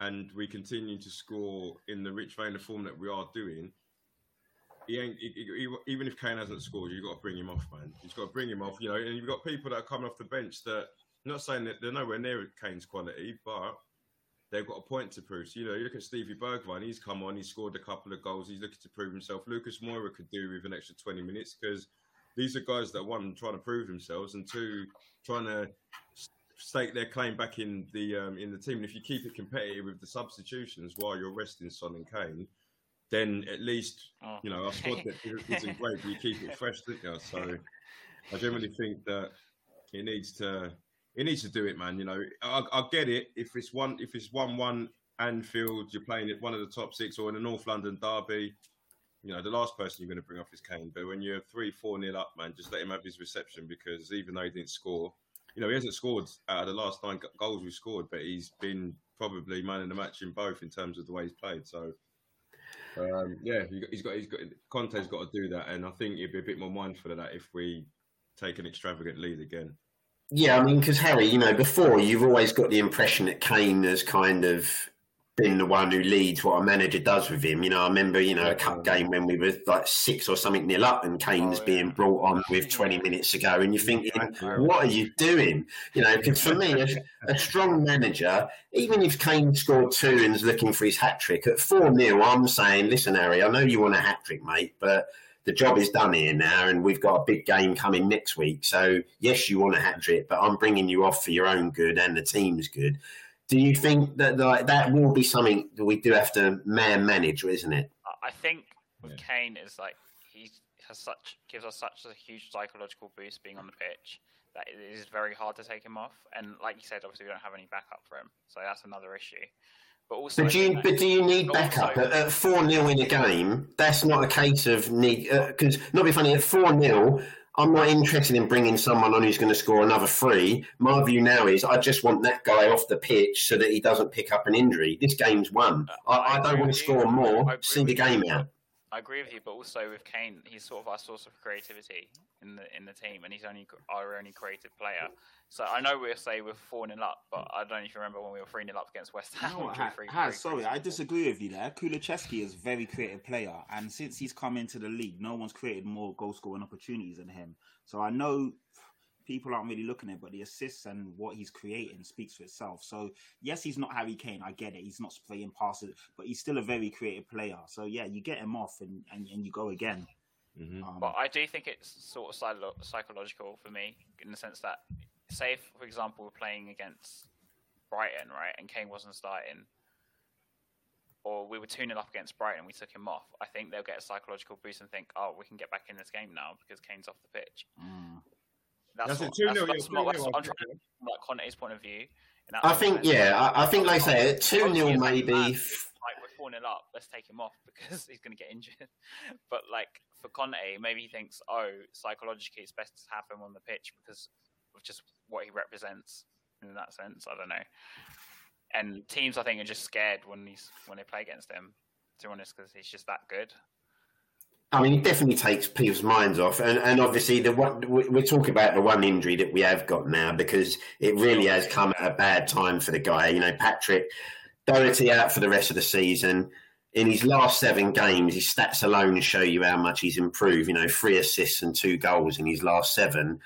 and we continue to score in the rich vein of form that we are doing, he ain't. He, he- even if Kane hasn't scored, you've got to bring him off, man. You've got to bring him off. You know, and you've got people that are coming off the bench that. I'm not saying that they're nowhere near Kane's quality, but they've got a point to prove. So, you know, you look at Stevie Bergwijn, he's come on, he's scored a couple of goals, he's looking to prove himself. Lucas Moura could do with an extra 20 minutes because these are guys that, one, trying to prove themselves, and two, trying to stake their claim back in the um, in the team. And if you keep it competitive with the substitutions while you're resting Son and Kane, then at least Oh. you know our squad isn't great, but you keep it fresh, don't you? So I generally think that it needs to it needs to do it, man. You know, I, I get it if it's one if it's one one Anfield, you're playing at one of the top six, or in a North London derby. You know, the last person you're going to bring off is Kane. But when you're three, four nil up, man, just let him have his reception because even though he didn't score, you know, he hasn't scored out of the last nine goals we've scored, but he's been probably man of the match in both in terms of the way he's played. So, um, yeah, he's got he's got Conte's got to do that, and I think he'd be a bit more mindful of that if we take an extravagant lead again. Yeah, I mean, because Harry, you know, before you've always got the impression that Kane has kind of been the one who leads what a manager does with him. You know, I remember, you know, a cup game when we were like six or something nil up, and Kane's Oh, yeah. being brought on with twenty minutes to go, and you're thinking, what are you doing? You know, because for me, a, a strong manager, even if Kane scored two and is looking for his hat trick at four 0 I'm saying, listen, Harry, I know you want a hat trick, mate, but the job is done here now, and we've got a big game coming next week. So yes, you want a hat trick, but I'm bringing you off for your own good and the team's good. Do you think that like, that will be something that we do have to man manage, or isn't it? I- I think with Yeah. Kane is like he has such gives us such a huge psychological boost being on the pitch that it is very hard to take him off. And like you said, obviously we don't have any backup for him, so that's another issue. But also, But do you, but do you need backup at, at four 0 in a game? That's not a case of need uh, because not be funny at four 0 I'm not interested in bringing someone on who's going to score another three. My view now is I just want that guy off the pitch so that he doesn't pick up an injury. This game's won. I, I don't want to score more. See the game out. I agree with you, but also with Kane, he's sort of our source of creativity in the in the team, and he's only our only creative player. So I know we'll say we're four 0 up, but I don't even remember when we were three 0 up against West Ham. know we what, drew Ha- 3-3. Sorry, I disagree with you there. Kulusevski is a very creative player, and since he's come into the league, no one's created more goal scoring opportunities than him. So I know people aren't really looking at it, but the assists and what he's creating speaks for itself. So yes, he's not Harry Kane. I get it. He's not spraying passes, but he's still a very creative player. So yeah, you get him off and, and, and you go again. Mhm. Um, But I do think it's sort of psylo- psychological for me in the sense that, say, if, for example, we're playing against Brighton, right, and Kane wasn't starting, or we were 2 0 up against Brighton and we took him off, I think they'll get a psychological boost and think, oh, we can get back in this game now because Kane's off the pitch. mm. That's, That's it, what, 2-0, that's, yeah, that's, that's what I I'm think, trying to from like Conte's point of view. in I think, sense. yeah, I, I think, like I say, 2 Obviously, 0 maybe. like we're 4 0 up, let's take him off because he's going to get injured. but like for Conte, maybe he thinks, oh, psychologically, it's best to have him on the pitch because of just what he represents in that sense. I don't know. And teams, I think, are just scared when he's when they play against him. To be honest, because he's just that good. I mean, it definitely takes people's minds off, and, and obviously the one we're talking about the one injury that we have got now because it really has come at a bad time for the guy. You know, Patrick Doherty out for the rest of the season. In his last seven games, his stats alone show you how much he's improved. You know, three assists and two goals in his last seven.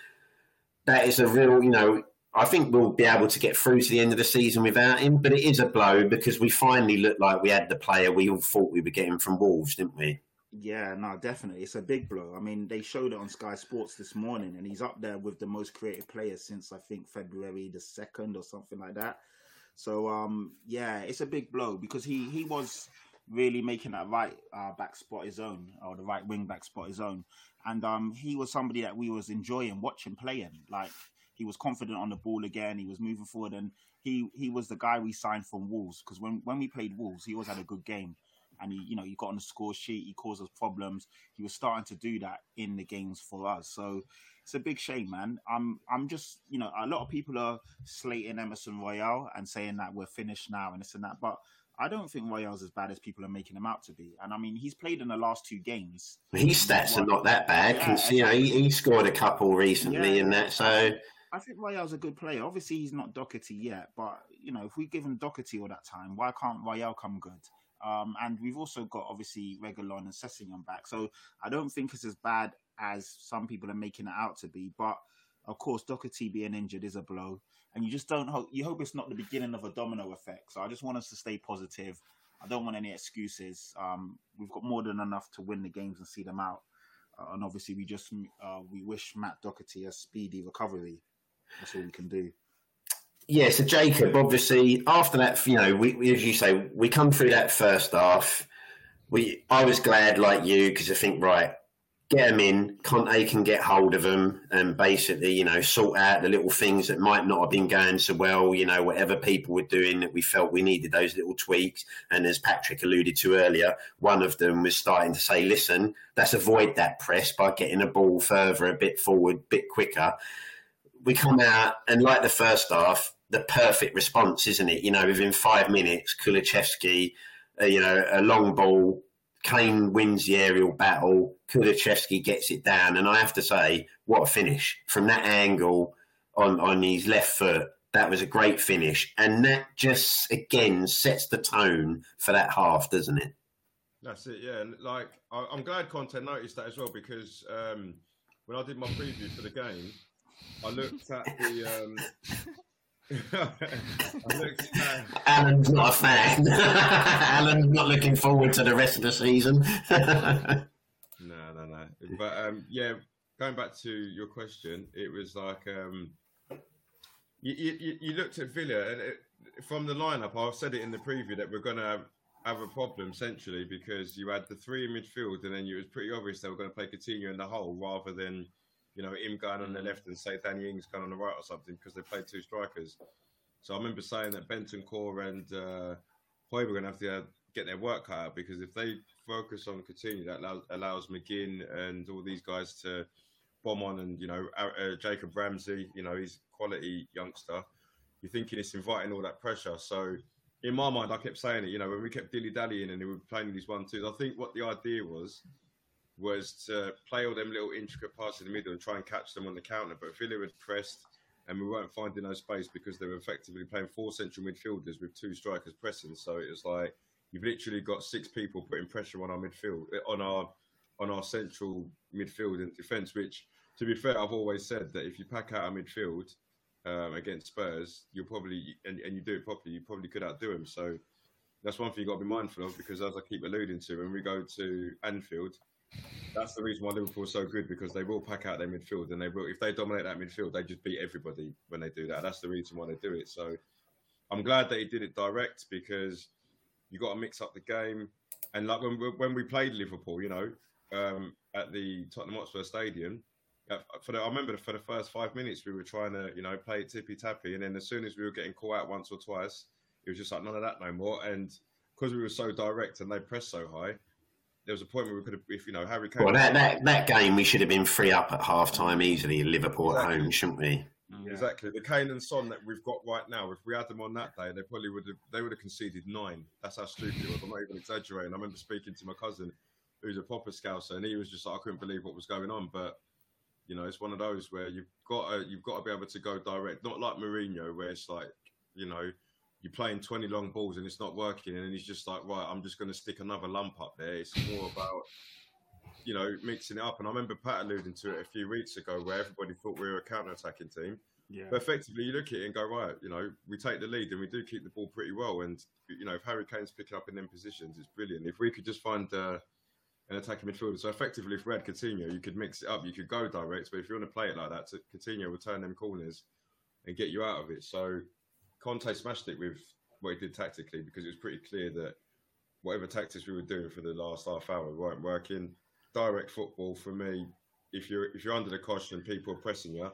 That is a real, you know, I think we'll be able to get through to the end of the season without him, but it is a blow because we finally looked like we had the player we all thought we were getting from Wolves, didn't we? Yeah, no, definitely. It's a big blow. I mean, they showed it on Sky Sports this morning, and he's up there with the most creative players since I think February the second or something like that. So, um, yeah, it's a big blow because he he was really making that right uh, back spot his own, or the right wing back spot his own, and um, he was somebody that we was enjoying watching playing. Like he was confident on the ball again. He was moving forward, and he he was the guy we signed from Wolves because when when we played Wolves, he always had a good game, and he you know he got on the score sheet. He caused us problems. He was starting to do that in the games for us. So it's a big shame, man. I'm I'm just you know a lot of people are slating Emerson Royal and saying that we're finished now and this and that, but I don't think Royal's as bad as people are making him out to be. And I mean, he's played in the last two games. His stats are not that bad. Yeah, you know, he, he, scored a couple recently yeah, in that. So I think Royal's a good player. Obviously, he's not Doherty yet, but you know, if we give him Doherty all that time, why can't Royal come good? Um, and we've also got obviously Reguilón and Sessegnon back, so I don't think it's as bad as some people are making it out to be. But of course, Doherty being injured is a blow, and you just don't hope. You hope it's not the beginning of a domino effect. So I just want us to stay positive. I don't want any excuses. Um, we've got more than enough to win the games and see them out. Uh, and obviously, we just uh, we wish Matt Doherty a speedy recovery. That's all we can do. Yeah, so Jacob, obviously, after that, you know, we, we, as you say, we come through that first half. We, I was glad, like you, because I think, right, get them in. Conte can get hold of them and basically, you know, sort out the little things that might not have been going so well. You know, whatever people were doing that we felt we needed those little tweaks. And as Patrick alluded to earlier, one of them was starting to say, "Listen, let's avoid that press by getting a ball further, a bit forward, a bit quicker." we come out and like the first half, the perfect response, isn't it? You know, within five minutes, Kulusevski, uh, you know, a long ball, Kane wins the aerial battle, Kulusevski gets it down, and I have to say, what a finish from that angle on on his left foot. That was a great finish, and that just again sets the tone for that half, doesn't it? That's it, yeah. Like I, am glad Conte noticed that as well because um, when I did my preview for the game, I looked at the. Um, looked at... Alan's not a fan. Alan's not looking forward to the rest of the season. no, no, no. But um, yeah, going back to your question, it was like um, you, you, you, looked at Villa, and it, from the lineup, I said it in the preview that we're going to have, have, a problem centrally because you had the three in midfield, and then it was pretty obvious they were going to play Coutinho in the hole rather than you know, him going on the left and say Danny Ings going on the right or something because they played two strikers. So I remember saying that Bentancur and uh, Hoy were going to have to uh, get their work cut out because if they focus on Coutinho, that allows, allows McGinn and all these guys to bomb on and, you know, uh, Jacob Ramsey, you know, he's quality youngster. You're thinking it's inviting all that pressure. So in my mind, I kept saying it, you know, when we kept dilly dallying and we were playing these one twos, I think what the idea was was to play all them little intricate parts in the middle and try and catch them on the counter. But Villa had pressed and we weren't finding no space because they were effectively playing four central midfielders with two strikers pressing. So it was like you've literally got six people putting pressure on our midfield, eh, on our on our central midfield and defence. Which, to be fair, I've always said that if you pack out our midfield um, against Spurs, you'll probably and, and you do it properly, you probably could outdo them. So that's one thing you've got to be mindful of because, as I keep alluding to, when we go to Anfield that's the reason why Liverpool are so good because they will pack out their midfield and they will. If they dominate that midfield, they just beat everybody when they do that. That's the reason why they do it. So I'm glad that he did it direct because you got to mix up the game. And like when we, when we played Liverpool, you know, um, at the Tottenham Hotspur Stadium, for the, I remember for the first five minutes we were trying to you know play tippy tappy, and then as soon as we were getting caught out once or twice, it was just like none of that no more. And because we were so direct and they pressed so high, there was a point where we could have, if you know, Harry Kane. Well, that, that, that game we should have been free up at half time easily in Liverpool exactly. at home, shouldn't we? Mm. Yeah. Exactly. The Kane and Son that we've got right now, if we had them on that day, they probably would have they would have conceded nine. That's how stupid it was. I'm not even exaggerating. I remember speaking to my cousin who's a proper scouser, and he was just like, I couldn't believe what was going on. But you know, it's one of those where you've got to, you've got to be able to go direct, not like Mourinho, where it's like, you know, you're playing 20 long balls and it's not working, and he's just like, right, I'm just going to stick another lump up there. It's more about you know, mixing it up. And I remember Pat alluding to it a few weeks ago where everybody thought we were a counter attacking team. Yeah. But effectively, you look at it and go, right, you know, we take the lead and we do keep the ball pretty well. And, you know, if Harry Kane's picking up in them positions, it's brilliant. If we could just find uh, an attacking midfielder. So effectively, if we had Coutinho, you could mix it up, you could go direct. But if you want to play it like that, Coutinho will turn them corners and get you out of it. So Conte smashed it with what he did tactically because it was pretty clear that whatever tactics we were doing for the last half hour weren't working. Direct football for me, if you're if you're under the cosh and people are pressing you,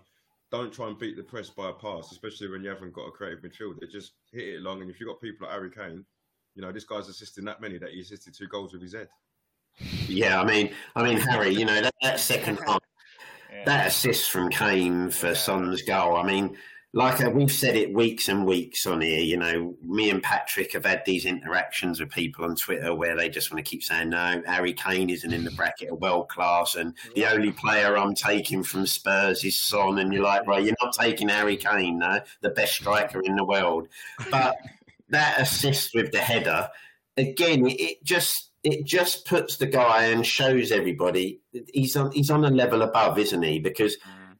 don't try and beat the press by a pass, especially when you haven't got a creative midfielder. Just hit it long, and if you've got people like Harry Kane, you know this guy's assisting that many that he assisted two goals with his head. Yeah, I mean, I mean, Harry, you know that, that second half, yeah. that assist from Kane for Son's goal. I mean, like uh, we've said it weeks and weeks on here, you know, me and Patrick have had these interactions with people on Twitter where they just want to keep saying, no, Harry Kane isn't in the bracket of world class. And the only player I'm taking from Spurs is Son. And you're like, right, you're not taking Harry Kane, no, the best striker in the world. But that assist with the header, again, it just. It just puts the guy and shows everybody he's on he's on a level above, isn't he? Because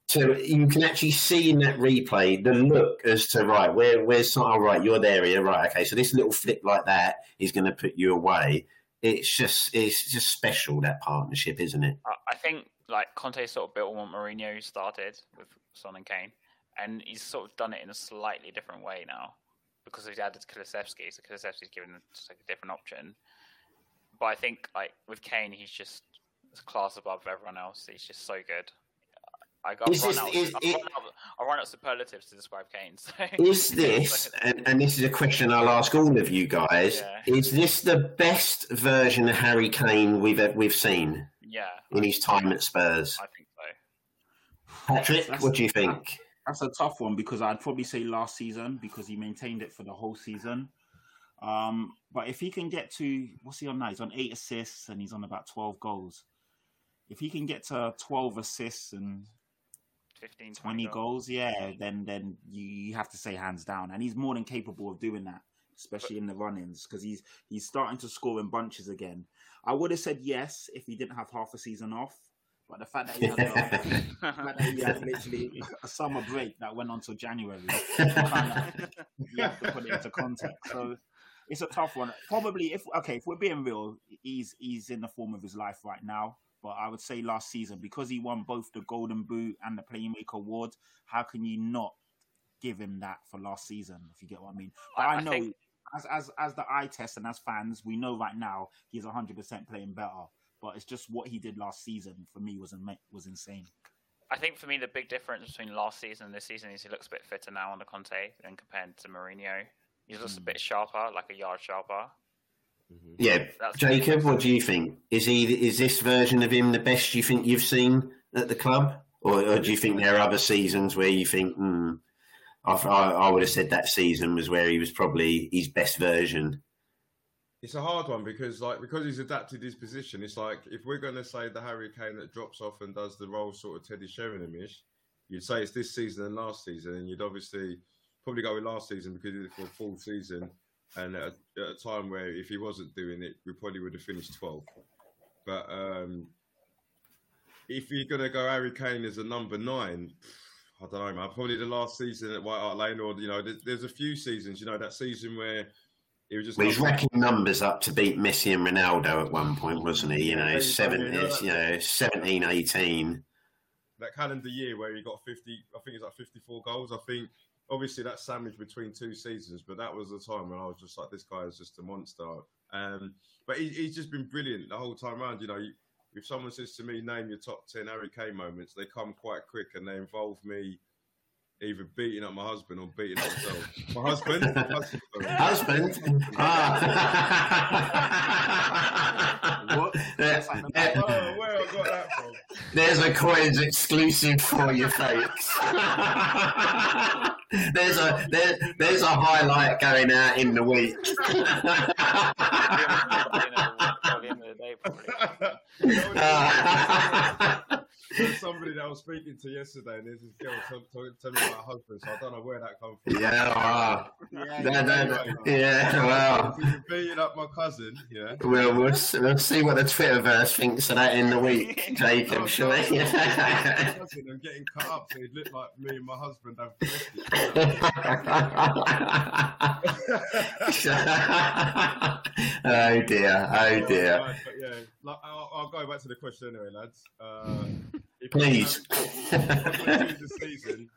so you can actually see in that replay the look as to right where where's oh right you're there yeah right okay so this little flip like that is going to put you away. It's just it's just special that partnership, isn't it? I think like Conte sort of built on what Mourinho started with Son and Kane, and he's sort of done it in a slightly different way now because he's added Kulusevski. So Kulusevski's given just like a different option. But I think like with Kane, he's just class above everyone else. He's just so good. I got is run, this, out, is, I, run out, I run out superlatives to describe Kane. So. Is this, and, and, this is a question I'll ask all of you guys, yeah. is this the best version of Harry Kane we've we've seen? Yeah. In his time at Spurs? I think so. Patrick, that's, what do you think? That's a tough one because I'd probably say last season because he maintained it for the whole season. Um, but if he can get to, what's he on now? He's on eight assists and he's on about 12 goals. If he can get to 12 assists and 15, 20, 20 goals. goals, yeah, then then you, you have to say hands down, and he's more than capable of doing that, especially but, in the run-ins because he's he's starting to score in bunches again. I would have said yes if he didn't have half a season off, but the fact that he had, that he had literally a summer break that went on till January, you, you have to put it into context. So it's a tough one. Probably if okay, if we're being real, he's he's in the form of his life right now. But I would say last season, because he won both the Golden Boot and the Playmaker Award, how can you not give him that for last season? If you get what I mean. But I, I know think... as as as the eye test and as fans, we know right now he's hundred percent playing better. But it's just what he did last season for me was was insane. I think for me the big difference between last season and this season is he looks a bit fitter now under Conte than compared to Mourinho. He's just mm. a bit sharper, like a yard sharper. Mm-hmm. Yeah, That's Jacob, what do you think? Is he is this version of him the best you think you've seen at the club, or, or do you think there are other seasons where you think, hmm, I, I, would have said that season was where he was probably his best version? It's a hard one because, like, because he's adapted his position. It's like if we're going to say the Harry Kane that drops off and does the role sort of Teddy Sheringham-ish, you'd say it's this season and last season, and you'd obviously probably go with last season because it's for a full season and at a, at a, time where if he wasn't doing it, we probably would have finished 12th. But um, if you're going to go Harry Kane as a number nine, I don't know, man. Probably the last season at White Hart Lane, or you know, there's, there's a few seasons. You know, that season where he was just. Well, he's racking numbers up to beat Messi and Ronaldo at one point, wasn't he? You know, yeah, seven, you know, you know 17, 18. That calendar year where he got 50, I think it's like 54 goals. I think obviously that's sandwiched between two seasons, but that was the time when I was just like, this guy is just a monster. Um, but he, he's just been brilliant the whole time around. You know, if someone says to me, name your top 10 Harry Kane moments, they come quite quick and they involve me either beating up my husband or beating up myself. my husband? husband? husband? Ah. what? oh, where I got that from? There's a Coys exclusive for you, folks. there's a there, there's a highlight going out in the week. There's somebody that I was speaking to yesterday, and there's this girl telling tell, me about her husband, so I don't know where that comes from. Yeah, wow. Yeah, No, yeah, no, no. yeah. Yeah, well, He's beating up my cousin, yeah. we'll, we'll, we'll see what the Twitterverse thinks of that in the week, Jacob, No, shall no, we? my cousin getting cut up, so it looked like me and my husband have oh dear, oh dear. Right, but yeah, like, I'll, I'll go back to the question anyway, lads. Uh, it Please. Probably be the season.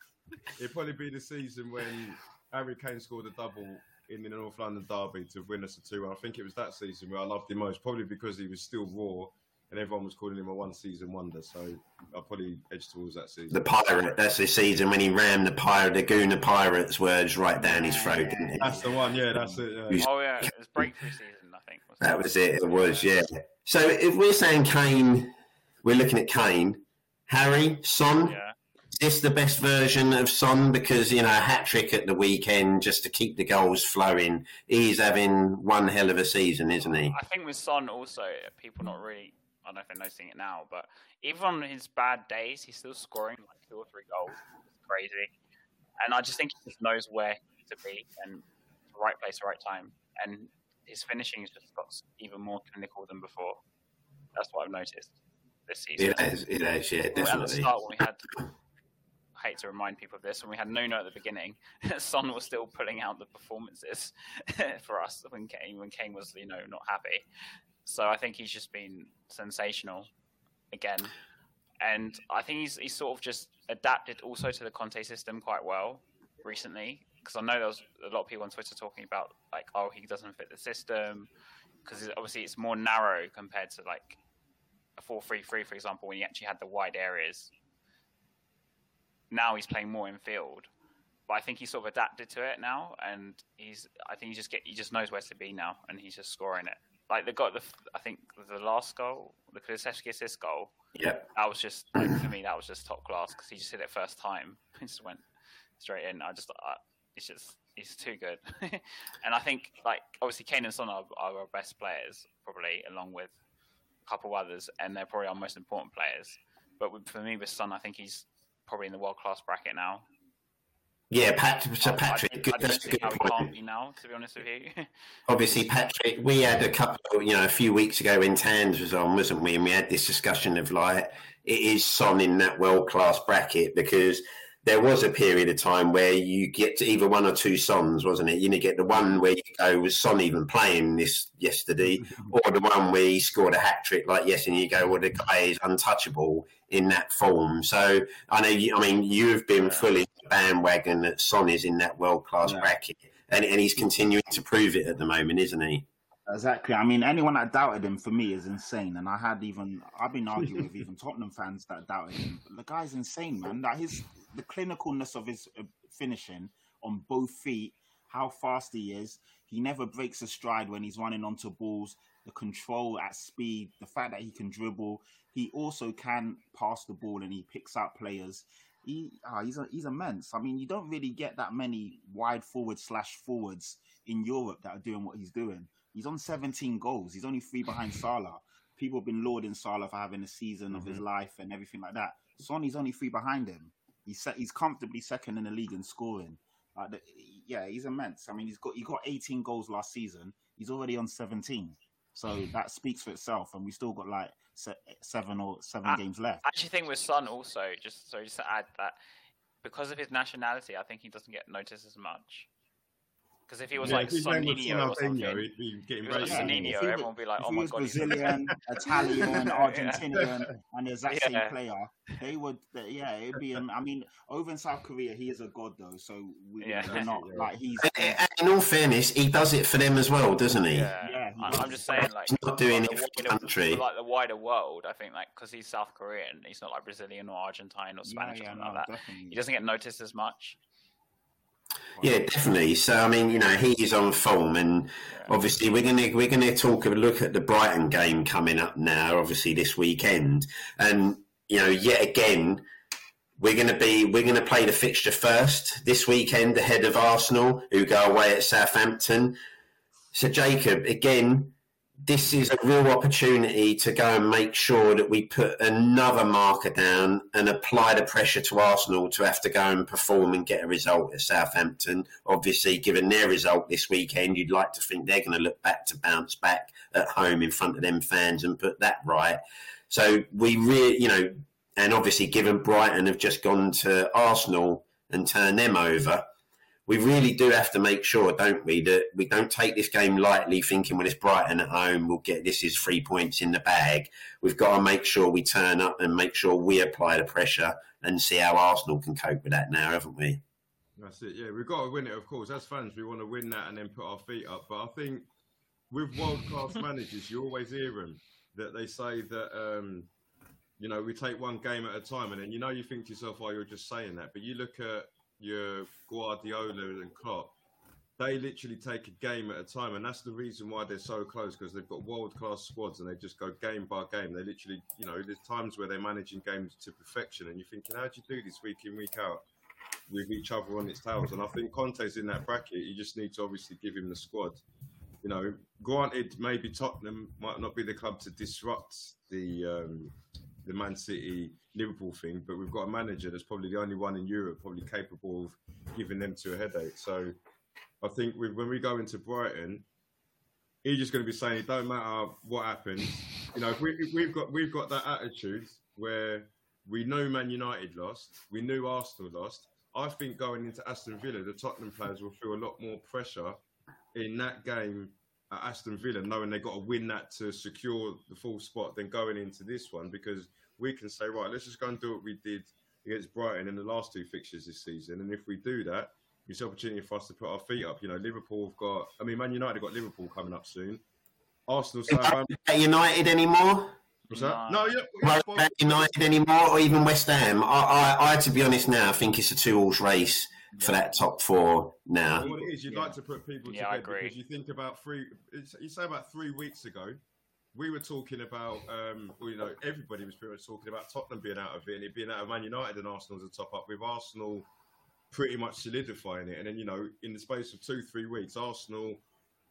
It'd probably be the season when Harry Kane scored a double in the North London derby to win us a two. I think it was that season where I loved him most, probably because he was still raw and everyone was calling him a one-season wonder. So I'll probably edge towards that season. The pirate, that's the season when he rammed the pirate, the Guna Pirates words right down his throat, didn't he? That's the one. Yeah, that's it. Yeah. Oh yeah, it was breakthrough season, I think. wasn't That was it, it was, yeah. So if we're saying Kane, we're looking at Kane, Harry, Son, Yeah. is this the best version of Son? Because, you know, a hat trick at the weekend just to keep the goals flowing. He's having one hell of a season, isn't he? I think with Son also, people not really. I don't know if they're noticing it now, but even on his bad days, he's still scoring like two or three goals. It's crazy, and I just think he just knows where to be and the right place, the right time, and his finishing has just got even more clinical than before. That's what I've noticed this season. It is, it is, yeah, definitely. At the start, when we had, I hate to remind people of this, when we had Nuno at the beginning, Son was still pulling out the performances for us when Kane, when Kane was, you know, not happy. So I think he's just been sensational again, and I think he's he's sort of just adapted also to the Conte system quite well recently. Because I know there was a lot of people on Twitter talking about like, oh, he doesn't fit the system because obviously it's more narrow compared to like a 4-3-3, for example, when he actually had the wide areas. Now he's playing more in field, but I think he's sort of adapted to it now, and he's. I think he just get he just knows where to be now, and he's just scoring it. Like the got the I think the last goal, the Kulusevski assist goal, Yeah. that was just like, for me that was just top class because he just hit it first time, he just went straight in. I just I, it's just he's too good, and I think like obviously Kane and Son are, are our best players probably along with a couple others, and they're probably our most important players. But with, for me with Son, I think he's probably in the world class bracket now. Yeah, Pat, so I- I Patrick, good, I that's a good point. can't be now. To be honest with you, Obviously, Patrick, we had a couple, you know, a few weeks ago when Tans was on, wasn't we? And we had this discussion of like, it is Son in that world class bracket because there was a period of time where you get to either one or two Sons, wasn't it? You know, get the one where you go, was Son even playing this yesterday? Mm-hmm. or the one where he scored a hat trick like yes, and you go, well, the guy is untouchable in that form. So I know, you, I mean, you've been fully bandwagon that Son is in that world class Yeah. bracket, and, and he's continuing to prove it at the moment, isn't he? Exactly. I mean, anyone that doubted him for me is insane. And I had even I've been arguing with even Tottenham fans that doubted him. But the guy's insane, man. That his the clinicalness of his uh, finishing on both feet, how fast he is. He never breaks a stride when he's running onto balls. The control at speed, the fact that he can dribble. He also can pass the ball and he picks out players. He ah, he's a, he's immense. I mean, you don't really get that many wide forward slash forwards in Europe that are doing what he's doing. He's on 17 goals. He's only three behind Salah. People have been lauding Salah for having a season of his life and everything like that. Sonny's only three behind him. He's he's comfortably second in the league in scoring. Like the, yeah, he's immense. I mean, he's got he got 18 goals last season. He's already on 17. So hmm. that speaks for itself. And we still got like se- seven or seven I- games left. I actually think with Son also, just so just to add that, because of his nationality, I think he doesn't get noticed as much. Because if he was Yeah, like if his name was Sonninho or something, Sonaldo, he'd be getting it was like Sonninho, if he was- everyone would be like, if "Oh he my was god, he's Brazilian, Italian, Yeah. Argentinian, and the exact same Yeah. player, they would, yeah, it'd be. um, I mean, over in South Korea, he is a god though, so we, Yeah. we're not like he's. And- and in all fairness, he does it for them as well, doesn't he? Yeah, Yeah, he I'm. I'm just saying, like, He's not doing like it for the country. for, like the wider world. I think, like, because he's South Korean, he's not like Brazilian or Argentine or Spanish or something like that. definitely. He doesn't get noticed as much. Yeah, definitely. So I mean, you know, he is on form, and obviously we're gonna we're gonna talk a look at the Brighton game coming up now. Obviously this weekend, and you know, yet again, we're gonna be we're gonna play the fixture first this weekend ahead of Arsenal, who go away at Southampton. So Jacob, again, this is a real opportunity to go and make sure that we put another marker down and apply the pressure to Arsenal to have to go and perform and get a result at Southampton. Obviously, given their result this weekend, you'd like to think they're going to look back to bounce back at home in front of them fans and put that right. So we really, you know, and obviously, given Brighton have just gone to Arsenal and turned them over we really do have to make sure, don't we, that we don't take this game lightly, thinking when it's Brighton at home, we'll get this is three points in the bag. We've got to make sure we turn up and make sure we apply the pressure and see how Arsenal can cope with that now, haven't we? That's it. Yeah, we've got to win it, of course. As fans, we want to win that and then put our feet up. But I think with world class managers, you always hear them that they say that. Um, you know, we take one game at a time, and then you know you think to yourself, "Oh, you're just saying that." But you look at your Guardiola and Klopp, they literally take a game at a time, and that's the reason why they're so close because they've got world class squads and they just go game by game. They literally, you know, there's times where they're managing games to perfection, and you're thinking, how do you do this week in week out with each other on its tails? And I think Conte's in that bracket. You just need to obviously give him the squad. You know, granted, maybe Tottenham might not be the club to disrupt the um, the Man City Liverpool thing, but we've got a manager that's probably the only one in Europe probably capable of giving them to a headache. So I think we, when we go into Brighton, he's just going to be saying it don't matter what happens. You know, if, we, if we've got we've got that attitude where we know Man United lost, we knew Arsenal lost. I think going into Aston Villa, the Tottenham players will feel a lot more pressure in that game at Aston Villa, knowing they've got to win that to secure the full spot, than going into this one because we can say, right, let's just go and do what we did against Brighton in the last two fixtures this season. And if we do that, it's an opportunity for us to put our feet up. You know, Liverpool have got, I mean, Man United have got Liverpool coming up soon. Arsenal, Southampton. United anymore? What's that? No, yeah. yeah United anymore, or even West Ham. I, I, I, to be honest, now I think it's a two-horse race for that top four now. Well, what it is, you'd yeah. like to put people yeah, together because you think about three. You say about three weeks ago, we were talking about, um, well, you know, everybody was pretty much talking about Tottenham being out of it and it being out of Man United and Arsenal as a top up, with Arsenal pretty much solidifying it. And then, you know, in the space of two, three weeks, Arsenal,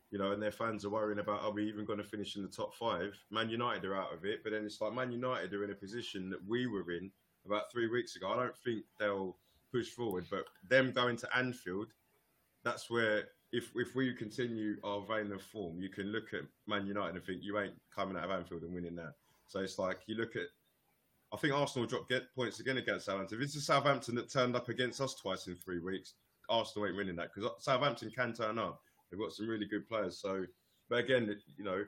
you know, and their fans are worrying about, are we even going to finish in the top five? Man United are out of it. But then it's like Man United are in a position that we were in about three weeks ago. I don't think they'll push forward, but them going to Anfield, that's where if if we continue our vein of form, you can look at Man United and think you ain't coming out of Anfield and winning that. So it's like you look at. I think Arsenal dropped get points again against Southampton. If it's Southampton that turned up against us twice in three weeks, Arsenal ain't winning that because Southampton can turn up. They've got some really good players. So, but again, you know,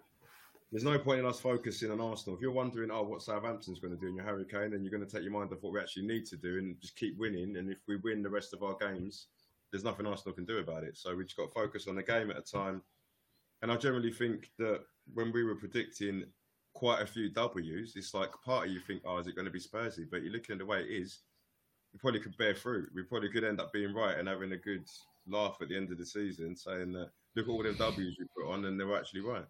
there's no point in us focusing on Arsenal. If you're wondering, oh, what Southampton's going to do in your Hurricane, then you're going to take your mind off what we actually need to do and just keep winning. And if we win the rest of our games, there's nothing Arsenal can do about it. So we just got to focus on the game at a time. And I generally think that when we were predicting quite a few W's, it's like part of you think, oh, is it going to be Spursy? But you're looking at the way it is, we probably could bear fruit. We probably could end up being right and having a good laugh at the end of the season, saying that look at all the W's we put on, and they were actually right.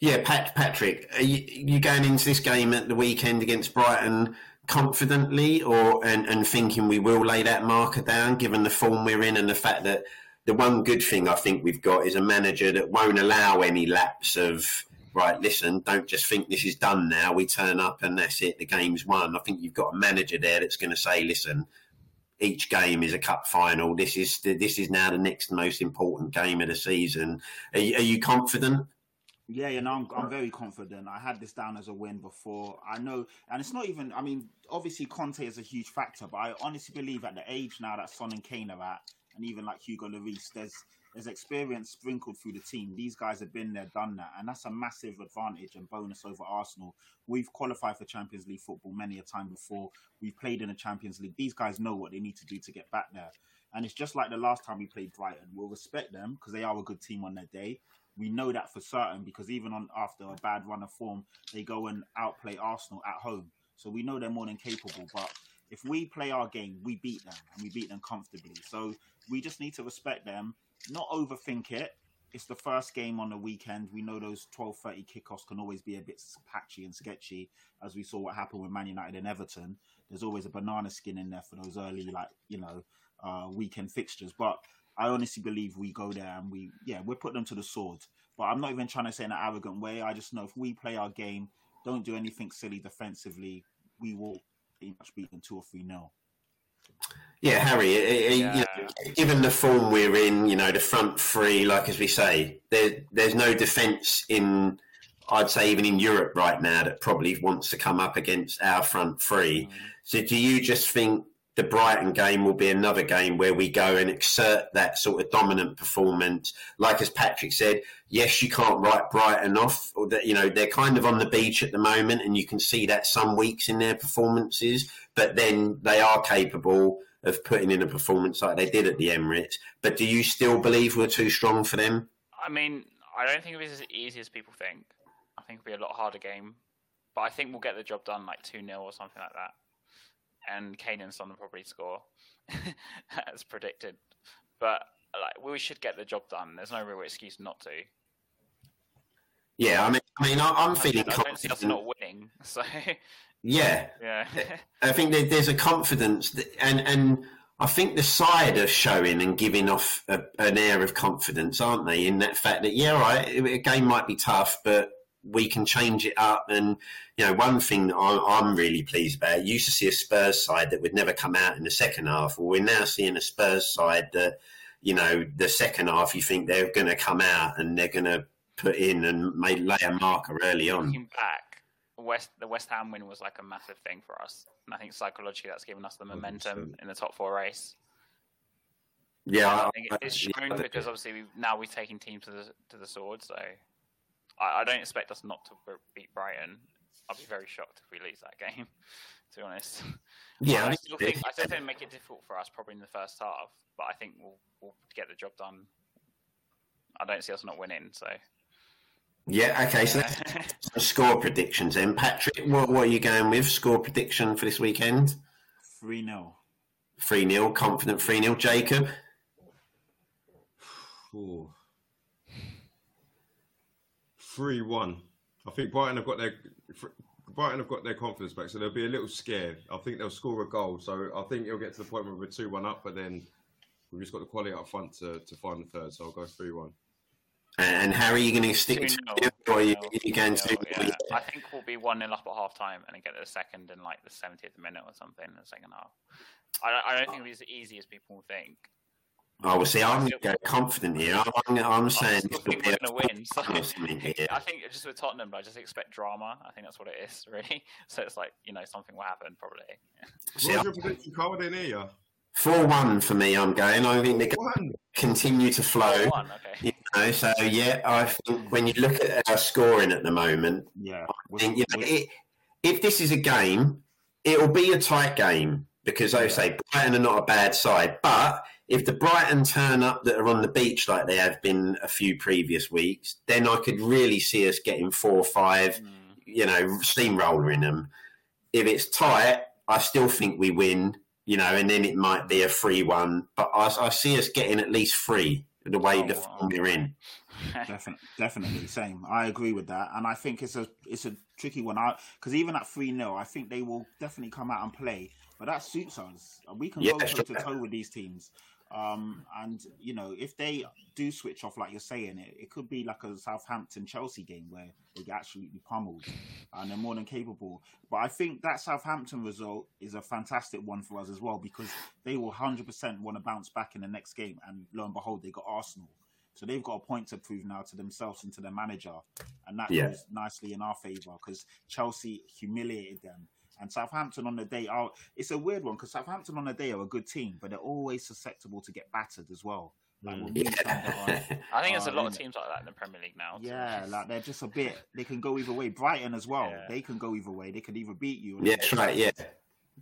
Yeah, Pat, Patrick, you, you going into this game at the weekend against Brighton confidently or and, and thinking we will lay that marker down given the form we're in and the fact that the one good thing I think we've got is a manager that won't allow any lapse of right, listen, don't just think this is done now. We turn up and that's it, the game's won. I think you've got a manager there that's going to say, listen, each game is a cup final. This is this is now the next most important game of the season. Are are you confident? Yeah, you know, I'm, I'm very confident. I had this down as a win before. I know, and it's not even. I mean, obviously Conte is a huge factor, but I honestly believe at the age now that Son and Kane are at, and even like Hugo Lloris, there's there's experience sprinkled through the team. These guys have been there, done that, and that's a massive advantage and bonus over Arsenal. We've qualified for Champions League football many a time before. We've played in the Champions League. These guys know what they need to do to get back there. And it's just like the last time we played Brighton. We'll respect them because they are a good team on their day. We know that for certain because even on after a bad run of form, they go and outplay Arsenal at home. So we know they're more than capable. But if we play our game, we beat them and we beat them comfortably. So we just need to respect them, not overthink it. It's the first game on the weekend. We know those twelve thirty kickoffs can always be a bit patchy and sketchy, as we saw what happened with Man United and Everton. There's always a banana skin in there for those early, like you know, uh, weekend fixtures. But I honestly believe we go there and we, yeah, we put them to the sword. But I'm not even trying to say in an arrogant way. I just know if we play our game, don't do anything silly defensively, we will pretty much beat them two or three nil. Yeah, Harry. it- it- you know, given the form we're in, you know, the front three, like as we say, there, there's no defence in, I'd say, even in Europe right now that probably wants to come up against our front three. Mm. So, do you just think the Brighton game will be another game where we go and exert that sort of dominant performance? Like as Patrick said, yes, you can't write Brighton off. Or that you know they're kind of on the beach at the moment, and you can see that some weeks in their performances. But then they are capable of putting in a performance like they did at the Emirates. But do you still believe we're too strong for them? I mean, I don't think it was as easy as people think. I think it'll be a lot harder game, but I think we'll get the job done like two 0 or something like that. And Kane and Son will probably score as predicted. But like we should get the job done. There's no real excuse not to. Yeah, I mean, I mean, I- I'm feeling I don't see us confident. not winning. So Yeah, yeah, I think there's a confidence, that, and and I think the side are showing and giving off a, an air of confidence, aren't they? In that fact that yeah, right, a game might be tough, but we can change it up. And you know, one thing that I'm, I'm really pleased about, you used to see a Spurs side that would never come out in the second half. Well, we're now seeing a Spurs side that you know the second half you think they're going to come out and they're going to put in and may lay a marker early on. looking back, West the West Ham win was like a massive thing for us, and I think psychologically that's given us the momentum in the top four race. Yeah, I think it's yeah, shown because obviously we've, now we've taken teams to the to the sword. So I, I don't expect us not to beat Brighton. I'll be very shocked if we lose that game. To be honest, yeah. I I still think- think I still think make it difficult for us probably in the first half, but I think we'll we'll get the job done. I don't see us not winning. So Yeah, okay, so that's score predictions then. Patrick, what, what are you going with? Score prediction for this weekend? 3 0. 3 0, confident 3 0. Jacob? Ooh. Three one. I think Brighton have got their Brighton have got their confidence back, so they'll be a little scared. I think they'll score a goal. So I think it'll get to the point where we're two one up, but then we've just got the quality up front to, to find the third. So I'll go three one. And, and Harry, you going to stick to 2-0, it, or are you, 2-0, you going to? 2-0, yeah. I think we'll be 1 0 up at half time and then get the second in like the 70th minute or something in the second half. I don't, I don't think oh. it'll be as easy as people think. Oh, well, see, I'm going to go confident here. I'm, I'm, I'm I saying think we're going to win. So or something here. I think just with Tottenham, but I just expect drama. I think that's what it is, really. So it's like, you know, something will happen probably. See, What was your prediction, Carl? I didn't hear you. 4 1 for me, I'm going. I think they're going One. to continue to flow. One, okay. You know, so, yeah, I think when you look at our scoring at the moment, Yeah. I think, you know, it, if this is a game, it'll be a tight game because, like I say, Brighton are not a bad side. But if the Brighton turn up that are on the beach like they have been a few previous weeks, then I could really see us getting four or five, Mm. you know, steamrolling them. If it's tight, I still think we win, you know, and then it might be a free one. But I, I see us getting at least three the way Oh, the wow. form we're in. Definitely, definitely, same. I agree with that, and I think it's a it's a tricky one. because even at three 0 I think they will definitely come out and play, but that suits us. We can Yeah, go toe sure. to toe with these teams, um, and you know if they do switch off like you're saying, it it could be like a Southampton Chelsea game where they get absolutely pummeled, and they're more than capable. But I think that Southampton result is a fantastic one for us as well because they will hundred percent want to bounce back in the next game, and lo and behold, they got Arsenal. So they've got a point to prove now to themselves and to their manager, and that Yeah. goes nicely in our favour because Chelsea humiliated them. And Southampton on the day are it's a weird one because Southampton on the day are a good team, but they're always susceptible to get battered as well. Like Mm. when we come down, I think there's a Uh, lot of in- teams like that in the Premier League now. yeah, honest. like they're just a bit. They can go either way. Brighton as well. Yeah. They can go either way. They could either beat you. Or Yeah, that's right. Yeah,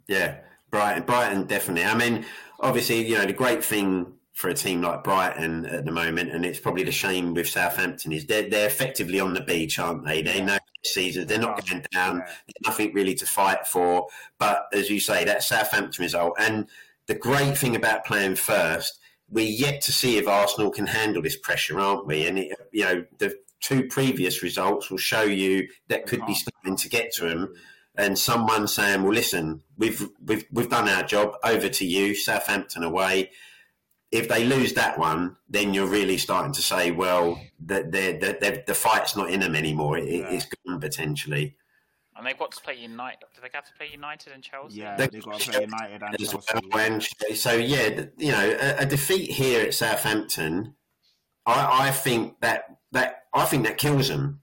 yeah. Brighton, Brighton, definitely. I mean, obviously, you know, the great thing for a team like Brighton at the moment, and it's probably the shame with Southampton, is they're they're effectively on the beach, aren't they? They Yeah. know the season. They're not going down. Yeah. Nothing really to fight for. But as you say, that Southampton result, and the great thing about playing first, we're yet to see if Arsenal can handle this pressure, aren't we? And it, you know, the two previous results will show you that could be uh-huh. can't. starting to get to them and someone saying, "Well, listen, we've we've we've done our job. Over to you, Southampton away." If they lose that one, then you're really starting to say, well, that the the fight's not in them anymore. It, Yeah. It's gone potentially. And they've got to play United. Do they have to play United and Chelsea? Yeah, They- they've got to play United and Chelsea. well. And so, yeah, you know, a, a defeat here at Southampton, I, I think that that I think that kills them.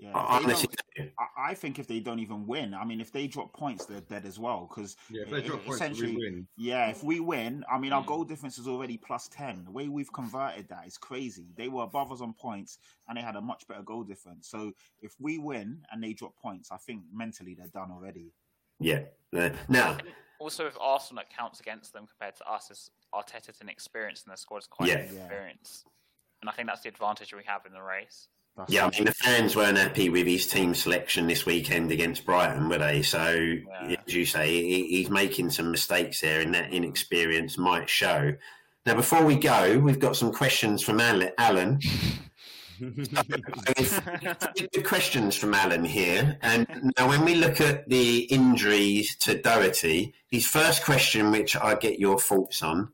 Yeah, I honestly. I, I think if they don't even win, I mean, if they drop points, they're dead as well. Because Yeah, if they drop points, essentially, we win. yeah, if we win, I mean, our Mm. goal difference is already plus ten. The way we've converted that is crazy. They were above us on points, and they had a much better goal difference. So if we win and they drop points, I think mentally they're done already. Yeah. Uh, now, Also, with Arsenal, that counts against them compared to us. As Arteta's inexperienced and the squad's quite Yeah. inexperienced. And I think that's the advantage we have in the race. That's yeah, I mean, the fans weren't happy with his team selection this weekend against Brighton, were they? So, Yeah. as you say, he, he's making some mistakes there, and that inexperience might show. Now, before we go, we've got some questions from Alan. Good questions from Alan here. And now, when we look at the injuries to Doherty, his first question, which I get your thoughts on,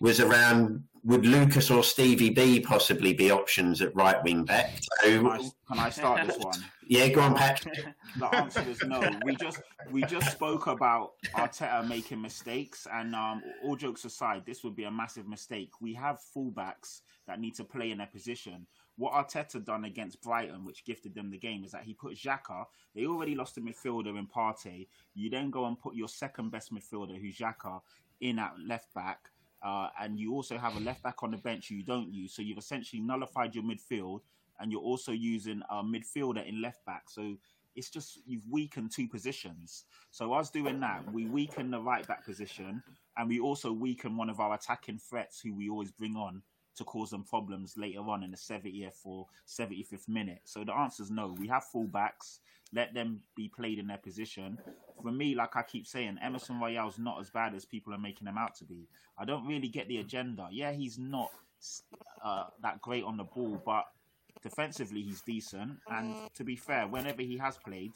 was around would Lucas or Stevie B possibly be options at right wing back? Can I, can I start this one? yeah, go on, Patrick. the answer is no. We just we just spoke about Arteta making mistakes, and um, all jokes aside, this would be a massive mistake. We have fullbacks that need to play in their position. What Arteta done against Brighton, which gifted them the game, is that he put Xhaka. They already lost a midfielder in Partey. You then go and put your second best midfielder, who's Xhaka, in at left back. Uh, and you also have a left back on the bench who you don't use. So you've essentially nullified your midfield, and you're also using a midfielder in left back. So it's just you've weakened two positions. So us doing that, we weaken the right back position, and we also weaken one of our attacking threats who we always bring on to cause them problems later on in the 70th or 75th minute. So the answer is no. We have fullbacks. Let them be played in their position. For me, like I keep saying, Emerson Royal's not as bad as people are making him out to be. I don't really get the agenda. Yeah, he's not uh, that great on the ball, but defensively he's decent. And to be fair, whenever he has played,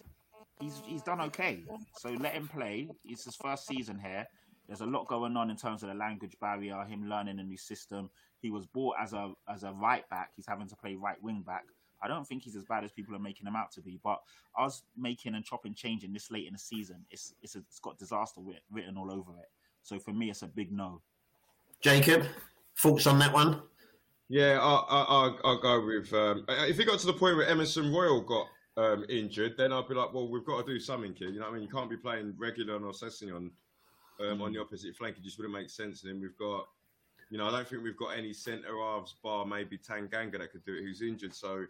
he's he's done okay. So let him play. It's his first season here. There's a lot going on in terms of the language barrier, him learning a new system. He was bought as a as a right back. He's having to play right wing back. I don't think he's as bad as people are making him out to be. But us making and chopping changing this late in the season, it's it's, a, it's got disaster written all over it. So for me, it's a big no. Jacob, thoughts on that one? Yeah, I'll, I'll, I'll go with. Um, if it got to the point where Emerson Royal got um, injured, then I'd be like, well, we've got to do something here. You know what I mean? You can't be playing Reguilón or Sessegnon um, on the opposite flank. It just wouldn't make sense. And then we've got, you know, I don't think we've got any centre halves bar maybe Tanganga that could do it who's injured. So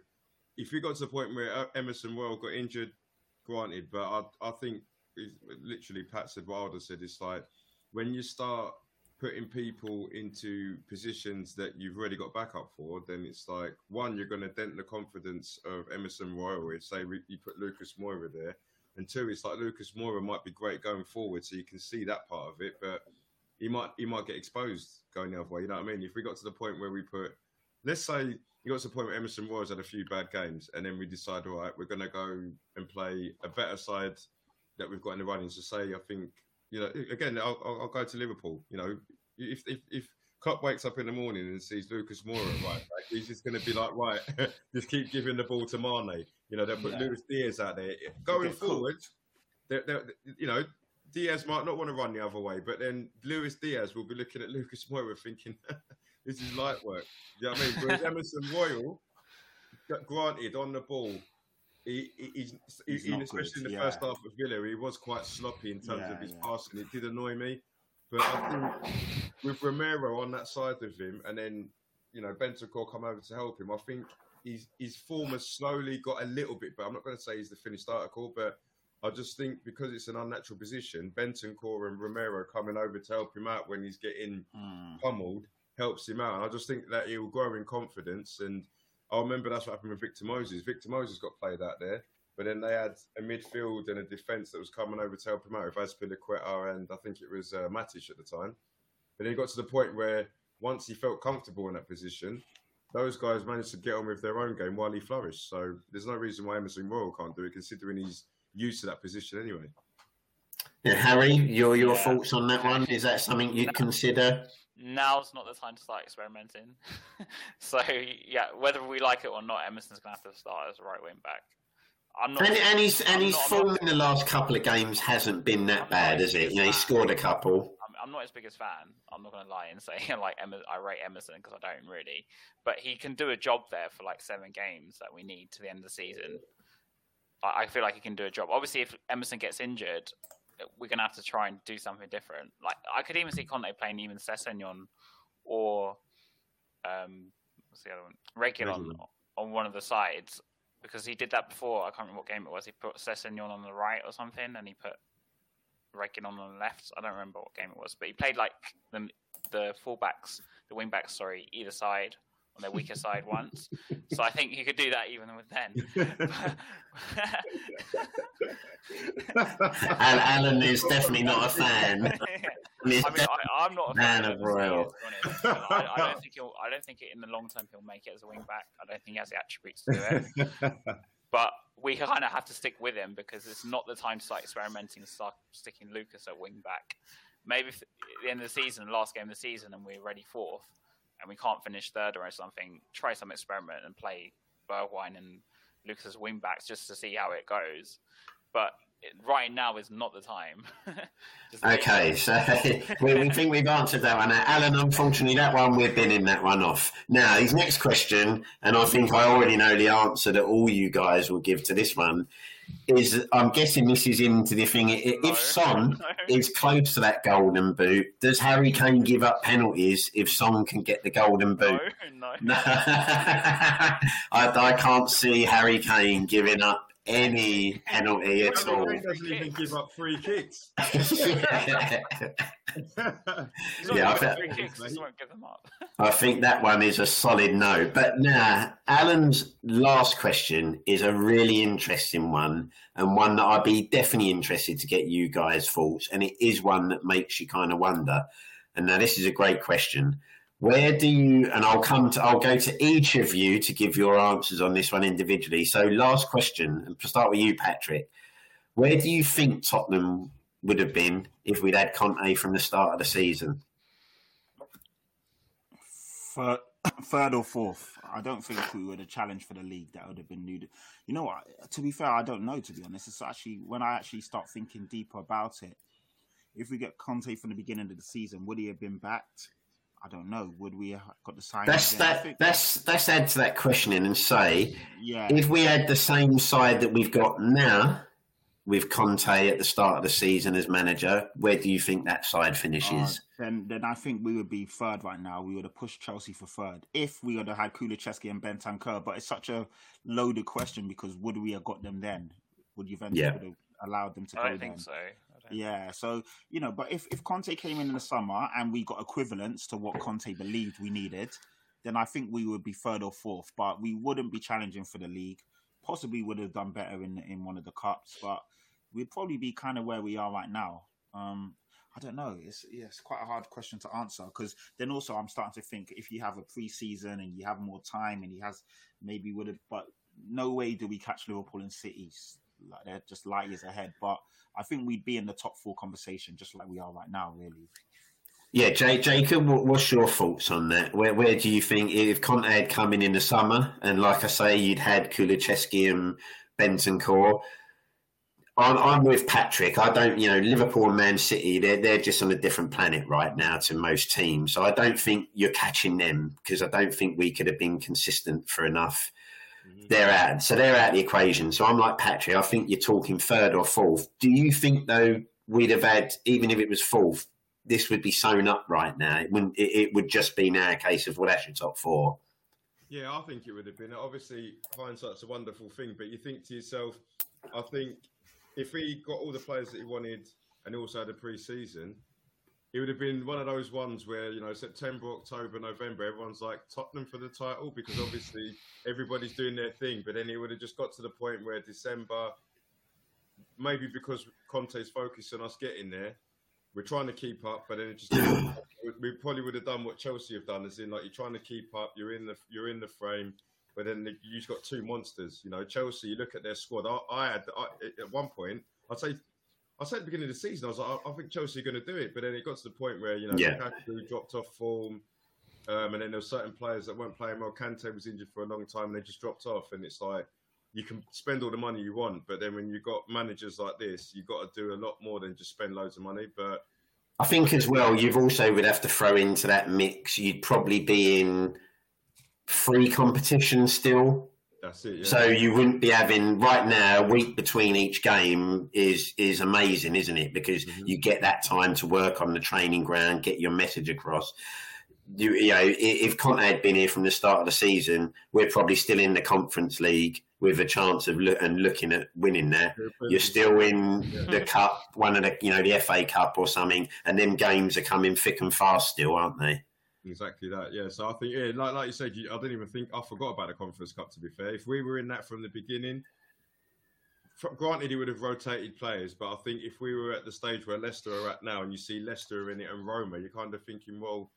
if we got to the point where Emerson Royal got injured, granted, but I, I think literally Pat said Wilder said. It's like when you start putting people into positions that you've already got backup for, then it's like one, you're going to dent the confidence of Emerson Royal. If say you put Lucas Moura there, and two, it's like Lucas Moura might be great going forward, so you can see that part of it, but he might he might get exposed going the other way. You know what I mean? If we got to the point where we put, let's say you got to the point where Emerson Royal's had a few bad games, and then we decide, all right, we're going to go and play a better side that we've got in the running. So say I think you know, again, I'll, I'll, go to Liverpool. You know, if if if Klopp wakes up in the morning and sees Lucas Moura right back, he's just going to be like, right, just keep giving the ball to Mane. You know, they'll put Yeah. Luis Diaz out there. Going forward, they're, they're, you know, Diaz might not want to run the other way, but then Luis Diaz will be looking at Lucas Moura thinking, this is light work. You know what I mean? Whereas Emerson Royal, granted, on the ball, he, he, he's, He's he, especially good, in the first half of Villa, he was quite sloppy in terms Yeah, of his yeah. passing. It did annoy me. But I think with Romero on that side of him, and then you know Bentancur come over to help him, I think his his form has slowly got a little bit better. I'm not going to say he's the finished article, but I just think because it's an unnatural position, Bentancur and Romero coming over to help him out when he's getting Mm. pummeled helps him out. And I just think that he'll grow in confidence. And I remember that's what happened with Victor Moses. Victor Moses got played out there, but then they had a midfield and a defence that was coming over to help him out with Azpilicueta and I think it was uh, Matic at the time. But then he got to the point where once he felt comfortable in that position, those guys managed to get on with their own game while he flourished. So there's no reason why Emerson Royal can't do it, considering he's used to that position anyway. Yeah, Harry, your your Yeah. thoughts on that one? Is that something you'd consider? now's not the time to start experimenting. so yeah, whether we like it or not, Emerson's gonna have to start as a right wing back. I'm not. And, and his and I'm his form in the last couple of games hasn't been that I'm bad, has it? his You know, he scored a couple. I'm, I'm not his biggest fan. I'm not gonna lie and say I like Emer- I rate Emerson because I don't really, but he can do a job there for like seven games that we need to the end of the season. I, feel like he can do a job. Obviously, if Emerson gets injured, we're gonna have to try and do something different. Like I could even see Conte playing even Sessegnon or um, what's the other one? Reguilón on one of the sides because he did that before. I can't remember what game it was. He put Sessegnon on the right or something, and he put Reguilón on the left. I don't remember what game it was, but he played like the the fullbacks, the wingbacks, sorry, either side on their weaker side once. So I think he could do that even with then. Al- Alan is definitely not a fan. He's I mean, I, I'm not a Man fan of of Royal. Royal. To be honest. I, I don't think he'll. I don't think it, in the long term he'll make it as a wing back. I don't think he has the attributes to do it. but we kind of have to stick with him because it's not the time to start experimenting and start sticking Lucas at wing back. Maybe at the end of the season, last game of the season, and we're ready fourth, and we can't finish third or something, try some experiment and play Bergwijn and Lucas as wing backs just to see how it goes. But right now is not the time. Okay, so we, think we've answered that one. Alan, unfortunately, that one we're binning that one off. Now, his next question, and I think I already know the answer that all you guys will give to this one, is I'm guessing this is into the thing. i- No. If Son No. is close to that golden boot, does Harry Kane give up penalties if Son can get the golden boot? No, no. No, I, I can't see Harry Kane giving up any penalty at all. He doesn't even give up free kicks. Yeah, I giving bet- free kicks, won't give them up. I think that one is a solid no. But now, Alan's last question is a really interesting one, and one that I'd be definitely interested to get you guys' thoughts. And it is one that makes you kind of wonder. And now, this is a great question. Where do you? And I'll come to. I'll go to each of you to give your answers on this one individually. So, last question, and to start with you, Patrick. Where do you think Tottenham would have been if we'd had Conte from the start of the season? third, third or fourth. I don't think we would have challenged for the league. That would have been new. You know what? To be fair, I don't know. To be honest, it's actually when I actually start thinking deeper about it. If we get Conte from the beginning of the season, would he have been backed? I don't know. Would we have got the sign? That's again? I that. think- That's let's add to that questioning and say yeah. if we had the same side that we've got now with Conte at the start of the season as manager, where do you think that side finishes? Uh, then, then I think we would be third right now. We would have pushed Chelsea for third if we would have had Kulusevski and Bentancur. But it's such a loaded question because would we have got them then? Would Juventus Yeah. have allowed them to I go don't then? think so. Yeah, so you know, but if if Conte came in in the summer and we got equivalents to what Conte believed we needed, then I think we would be third or fourth. But we wouldn't be challenging for the league. Possibly would have done better in in one of the cups, but we'd probably be kind of where we are right now. Um, I don't know. It's yeah, it's quite a hard question to answer because then also I'm starting to think if you have a pre-season and you have more time and he has maybe would have, but no way do we catch Liverpool and City like they're just light years ahead. But I think we'd be in the top four conversation just like we are right now, really. Yeah, Jay, Jacob, what's your thoughts on that? Where where do you think if Conte had come in in the summer and like I say, you'd had Kulusevski and Bentancur? I'm, I'm with Patrick. I don't, you know, Liverpool and Man City, they're, they're just on a different planet right now to most teams. So I don't think you're catching them because I don't think we could have been consistent for enough. Mm-hmm. They're out. So they're out of the equation. So I'm like Patrick. I think you're talking third or fourth. Do you think, though, we'd have had, even if it was fourth, this would be sewn up right now? It, wouldn't, it, it would just be now a case of, well, that's your top four. Yeah, I think it would have been. Obviously, hindsight's a wonderful thing, but you think to yourself, I think if he got all the players that he wanted and also had a pre-season, it would have been one of those ones where you know September, October, November, everyone's like Tottenham for the title because obviously everybody's doing their thing. But then it would have just got to the point where December, maybe because Conte's focused on us getting there, we're trying to keep up, but then it just we probably would have done what Chelsea have done, as in like you're trying to keep up, you're in the you're in the frame, but then the, you've got two monsters. You know, Chelsea. You look at their squad. I, I had I, at one point, I'd say I said at the beginning of the season, I was like, I, I think Chelsea are going to do it, but then it got to the point where you know Yeah. Lukaku dropped off form, um, and then there were certain players that weren't playing well. Kante was injured for a long time, and they just dropped off, and it's like you can spend all the money you want, but then when you've got managers like this, you've got to do a lot more than just spend loads of money. But I think as well, you've also would have to throw into that mix. You'd probably be in free competition still. That's it. Yeah. So you wouldn't be having right now a week between each game is is amazing, isn't it? Because Mhm. you get that time to work on the training ground, get your message across. You, you know, if Conte had been here from the start of the season, we're probably still in the Conference League with a chance of look, and looking at winning there. You're still in the cup, one of the you know the FA Cup or something, and them games are coming thick and fast still, aren't they? Exactly that, yeah. So I think, yeah, like like you said, you, I didn't even think I forgot about the Conference Cup. To be fair, if we were in that from the beginning, granted, he would have rotated players, but I think if we were at the stage where Leicester are at now, and you see Leicester in it and Roma, you're kind of thinking, well,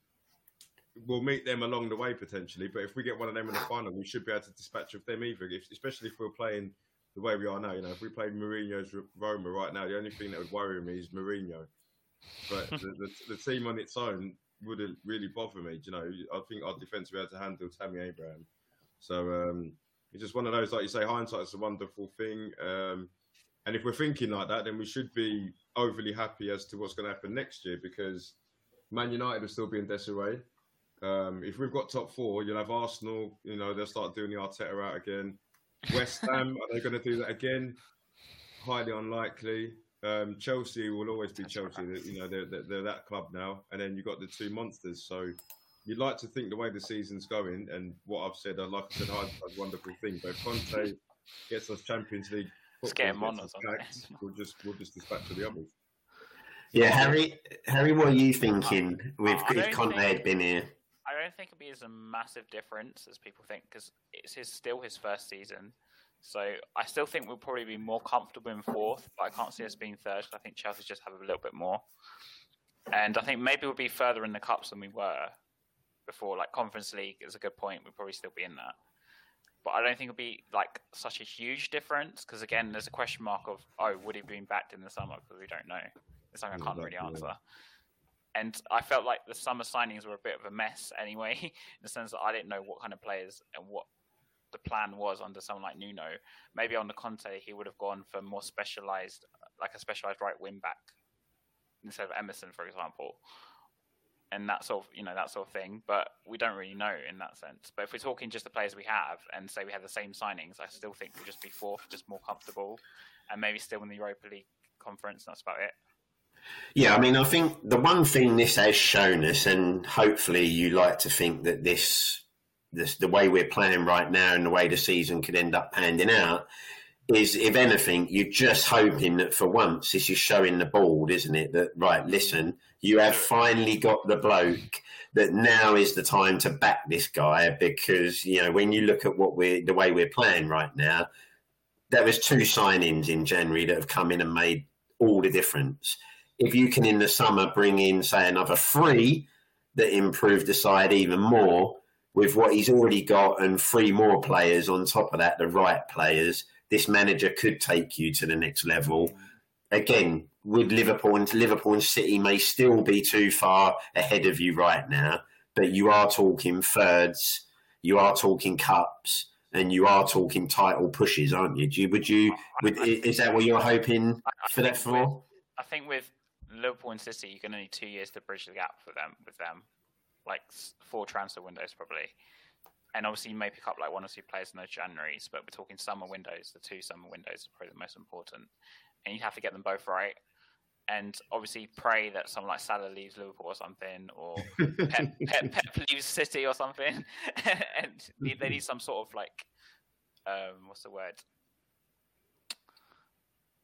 we'll meet them along the way potentially. But if we get one of them in the final, we should be able to dispatch of them either. If, especially if we're playing the way we are now, you know, if we played Mourinho's Roma right now, the only thing that would worry me is Mourinho. But the, the, the team on its own wouldn't really bother me. You know, I think our defence be able to handle Tammy Abraham. So um, it's just one of those, like you say, hindsight is a wonderful thing. Um, and if we're thinking like that, then we should be overly happy as to what's going to happen next year because Man United will still be in disarray. Um, if we've got top four, you'll have Arsenal. You know, they'll start doing the Arteta out again. West Ham, are they going to do that again? Highly unlikely. Um, Chelsea will always be Chelsea. You know, they're, they're, they're that club now. And then you've got the two monsters. So you'd like to think the way the season's going, and what I've said, uh, like I said, hindsight's a wonderful thing. But if Conte gets us Champions League, Let's get him on us something. packed, We'll just we'll just dispatch to the others. Yeah, Harry. Harry, what are you thinking with I if Conte think- had been here? I don't think it'll be as a massive difference as people think because it's his, still his first season. So I still think we'll probably be more comfortable in fourth, but I can't see us being third. I think Chelsea just have a little bit more, and I think maybe we'll be further in the cups than we were before. Like Conference League is a good point. We'll probably still be in that, but I don't think it'll be like such a huge difference because again, there's a question mark of oh, would he be backed in the summer because we don't know. It's something I can't really answer. And I felt like the summer signings were a bit of a mess anyway, in the sense that I didn't know what kind of players and what the plan was under someone like Nuno. Maybe on the Conte, he would have gone for more specialized, like a specialized right wing back instead of Emerson, for example, and that sort of you know that sort of thing. But we don't really know in that sense. But if we're talking just the players we have, and say we had the same signings, I still think we'll just be fourth, just more comfortable, and maybe still in the Europa League conference. That's about it. Yeah, I mean, I think the one thing this has shown us, and hopefully you like to think that this, this the way we're playing right now and the way the season could end up panning out, is if anything, you're just hoping that for once this is showing the board, isn't it? That right, listen, you have finally got the bloke that now is the time to back this guy because you know when you look at what we're the way we're playing right now, there was two signings in January that have come in and made all the difference if you can in the summer bring in say another three that improve the side even more with what he's already got and three more players on top of that the right players this manager could take you to the next level. Again with liverpool and liverpool and city may still be too far ahead of you right now but you are talking thirds you are talking cups and you are talking title pushes aren't you, Do you would you would, is that what you're hoping for that for? I think with Liverpool and City, you can only two years to bridge the gap for them. With them, like four transfer windows probably, and obviously you may pick up like one or two players in those Januaries, but we're talking summer windows. The two summer windows are probably the most important, and you have to get them both right. And obviously pray that someone like Salah leaves Liverpool or something, or Pep, Pep, Pep leaves City or something, and they need some sort of like, um, what's the word?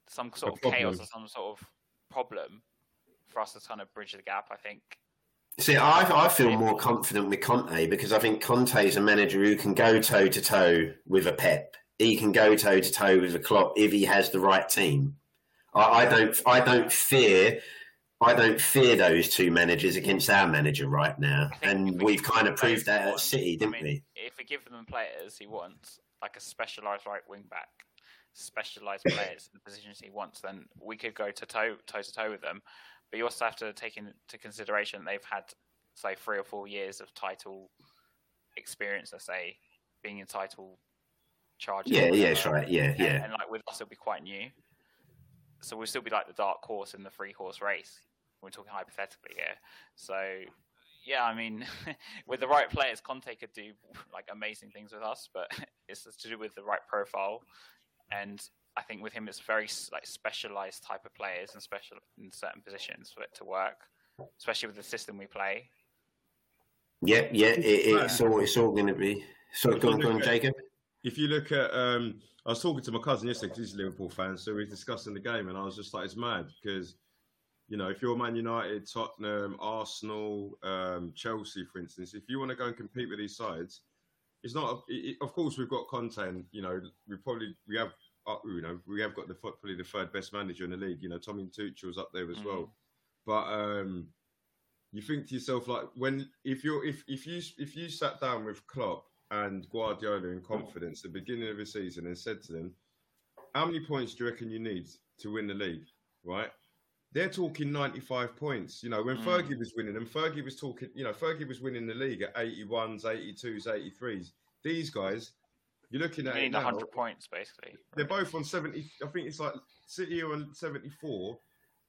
Some sort A of chaos or some sort of problem for us to kind of bridge the gap. I think. See, I, I feel more confident with Conte because I think Conte is a manager who can go toe to toe with a Pep. He can go toe to toe with a Klopp if he has the right team. I, I don't, I don't fear, I don't fear those two managers against our manager right now, I and we we've kind of proved that at City, didn't mean, we? If we give them players he wants, like a specialised right wing back, specialized players in the positions he wants, then we could go to toe toe to toe with them. But you also have to take into consideration they've had say three or four years of title experience. Let's say being in title charges. Yeah, yeah, that's right. Yeah, And, yeah. and like with us, it'll be quite new. So we'll still be like the dark horse in the three horse race. We're talking hypothetically here. So yeah, I mean, with the right players, Conte could do like amazing things with us, but it's to do with the right profile. And I think with him, it's very like specialized type of players and special in certain positions for it to work, especially with the system we play. Yeah, yeah. It, it's all it's all going to be. So go on, go on, Jacob. if you look at, um, I was talking to my cousin yesterday because he's a Liverpool fan, so we were discussing the game, and I was just like, it's mad because, you know, if you're Man United, Tottenham, Arsenal, um, Chelsea, for instance, if you want to go and compete with these sides, it's not. It, it- of course, we've got Conte. You know, we probably we have. Uh, you know, we have got the probably the third best manager in the league. You know, Tommy Tuchel's up there as well. But um, you think to yourself like when if you're if if you if you sat down with Klopp and Guardiola in confidence at the beginning of the season and said to them, "How many points do you reckon you need to win the league?" Right? They're talking 95 points. You know, when Mm. Fergie was winning them, Fergie was talking, you know, Fergie was winning the league at 81s, 82s, 83s. These guys, you're looking You at it need now, 100 points basically. they're both on 70. I think it's like City are on 74.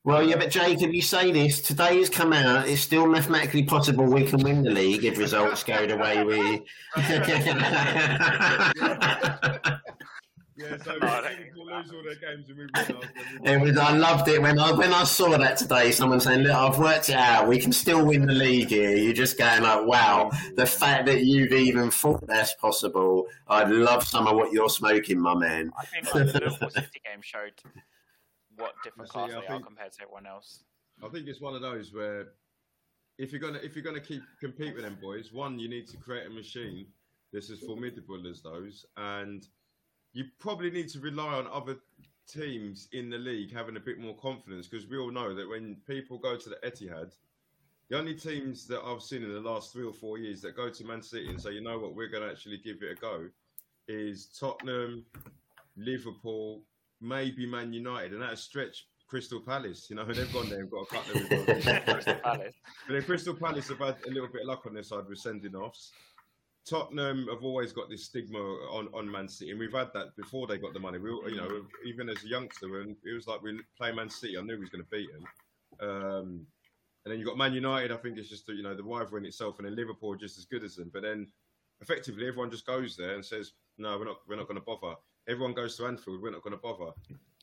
Well, yeah, but Jacob, you say this today has come out. It's still mathematically possible we can win the league if results go the way we. Yeah, so No, I Liverpool lose all their games and we win. I was It was. I loved it when I when I saw that today. Someone saying, "Look, I've worked it out. We can still win the league here." You're just going like, "Wow!" The fact that you've even thought that's possible. I'd love some of what you're smoking, my man. I think like, the Liverpool City game showed what different See, class I they are think- compared to everyone else. I think it's one of those where if you're gonna if you're gonna keep compete with them boys, one you need to create a machine that's as formidable as those, and you probably need to rely on other teams in the league having a bit more confidence because we all know that when people go to the Etihad, the only teams that I've seen in the last three or four years that go to Man City and say, you know what, we're going to actually give it a go, is Tottenham, Liverpool, maybe Man United, and that has stretched Crystal Palace. You know, they've gone there and got a couple of. Crystal Palace. But then Crystal Palace have had a little bit of luck on their side with sending offs. Tottenham have always got this stigma on, on Man City, and we've had that before they got the money. We, you know, even as a youngster, it was like we play Man City, I knew we was going to beat them. Um, and then you got Man United. I think it's just you know the rivalry in itself, and then Liverpool just as good as them. But then effectively, everyone just goes there and says, "No, we're not. We're not going to bother." Everyone goes to Anfield. We're not going to bother.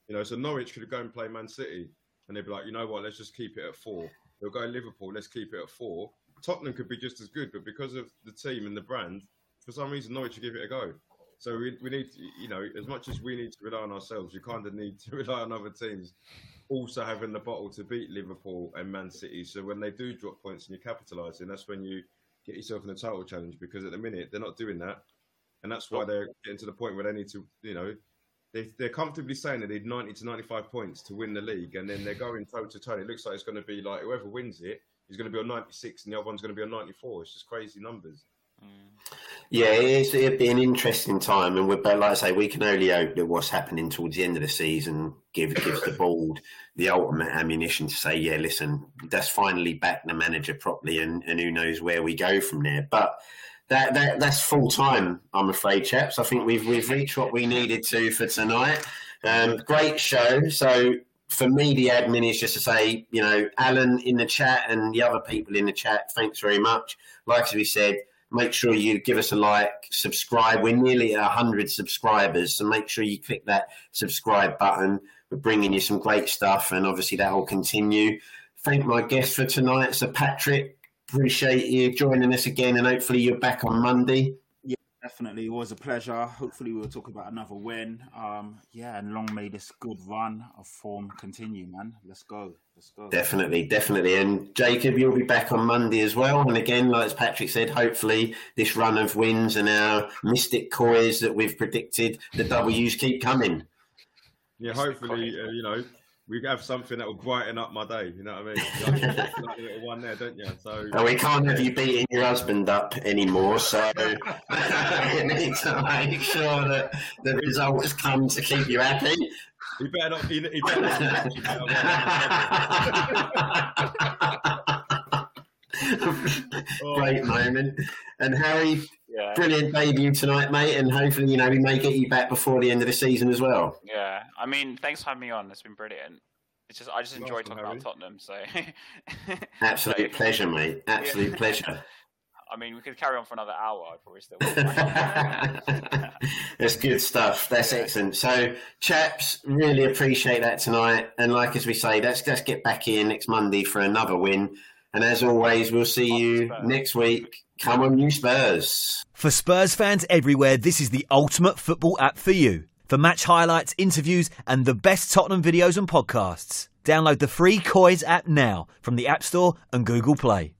You know, so Norwich could go and play Man City, and they'd be like, "You know what? Let's just keep it at four. They'll go Liverpool. Let's keep it at four. Tottenham could be just as good, but because of the team and the brand, for some reason Norwich will give it a go. So we, we need, to, you know, as much as we need to rely on ourselves, you kind of need to rely on other teams also having the bottle to beat Liverpool and Man City. So when they do drop points and you capitalise, and that's when you get yourself in the title challenge. Because at the minute they're not doing that, and that's why they're getting to the point where they need to, you know, they, they're comfortably saying they need 90 to 95 points to win the league, and then they're going toe to toe. It looks like it's going to be like whoever wins it is going to be on 96, and the other one's going to be on 94. It's just crazy numbers. Yeah, it's, it'd be an interesting time, and we're like I say, we can only hope that what's happening towards the end of the season give, gives the board the ultimate ammunition to say, yeah, listen, that's finally back the manager properly, and, and who knows where we go from there. But that, that that's full time, I'm afraid, chaps. I think we've we've reached what we needed to for tonight. Um, great show. So for me, the admin is just to say, you know, Alan in the chat and the other people in the chat, thanks very much. Like we said, make sure you give us a like, subscribe. We're nearly at 100 subscribers, so make sure you click that subscribe button. We're bringing you some great stuff, and obviously that will continue. Thank my guest for tonight, Sir Patrick. Appreciate you joining us again, and hopefully you're back on Monday. Definitely, it was a pleasure. Hopefully, we'll talk about another win. Um, yeah, and long may this good run of form continue, man. Let's go. Let's go. Definitely, definitely. And Jacob, you'll be back on Monday as well. And again, like as Patrick said, hopefully this run of wins and our mystic coys that we've predicted, the W's keep coming. Yeah, hopefully, uh, you know, we have something that will brighten up my day. You know what I mean? Like a little one there, don't you? So Oh, we can't have you beating your husband up anymore, so you need to make sure that the results come to keep you happy. he better not. He, he better not. He better not- Great moment. And Harry, Yeah. brilliant debut tonight, mate. And hopefully, you know, we may get you back before the end of the season as well. Yeah. I mean, thanks for having me on. It's been brilliant. It's just I just enjoy Welcome, talking Harry. about Tottenham. So. Absolute So- pleasure, mate. Absolute Yeah. pleasure. I mean, we could carry on for another hour. I probably still. That's good stuff. That's Yeah. excellent. So, chaps, really appreciate that tonight. And like as we say, let's let's get back here next Monday for another win. And as always, we'll see you next week. Come on, you Spurs. For Spurs fans everywhere, this is the ultimate football app for you. For match highlights, interviews, and the best Tottenham videos and podcasts, download the free Coys app now from the App Store and Google Play.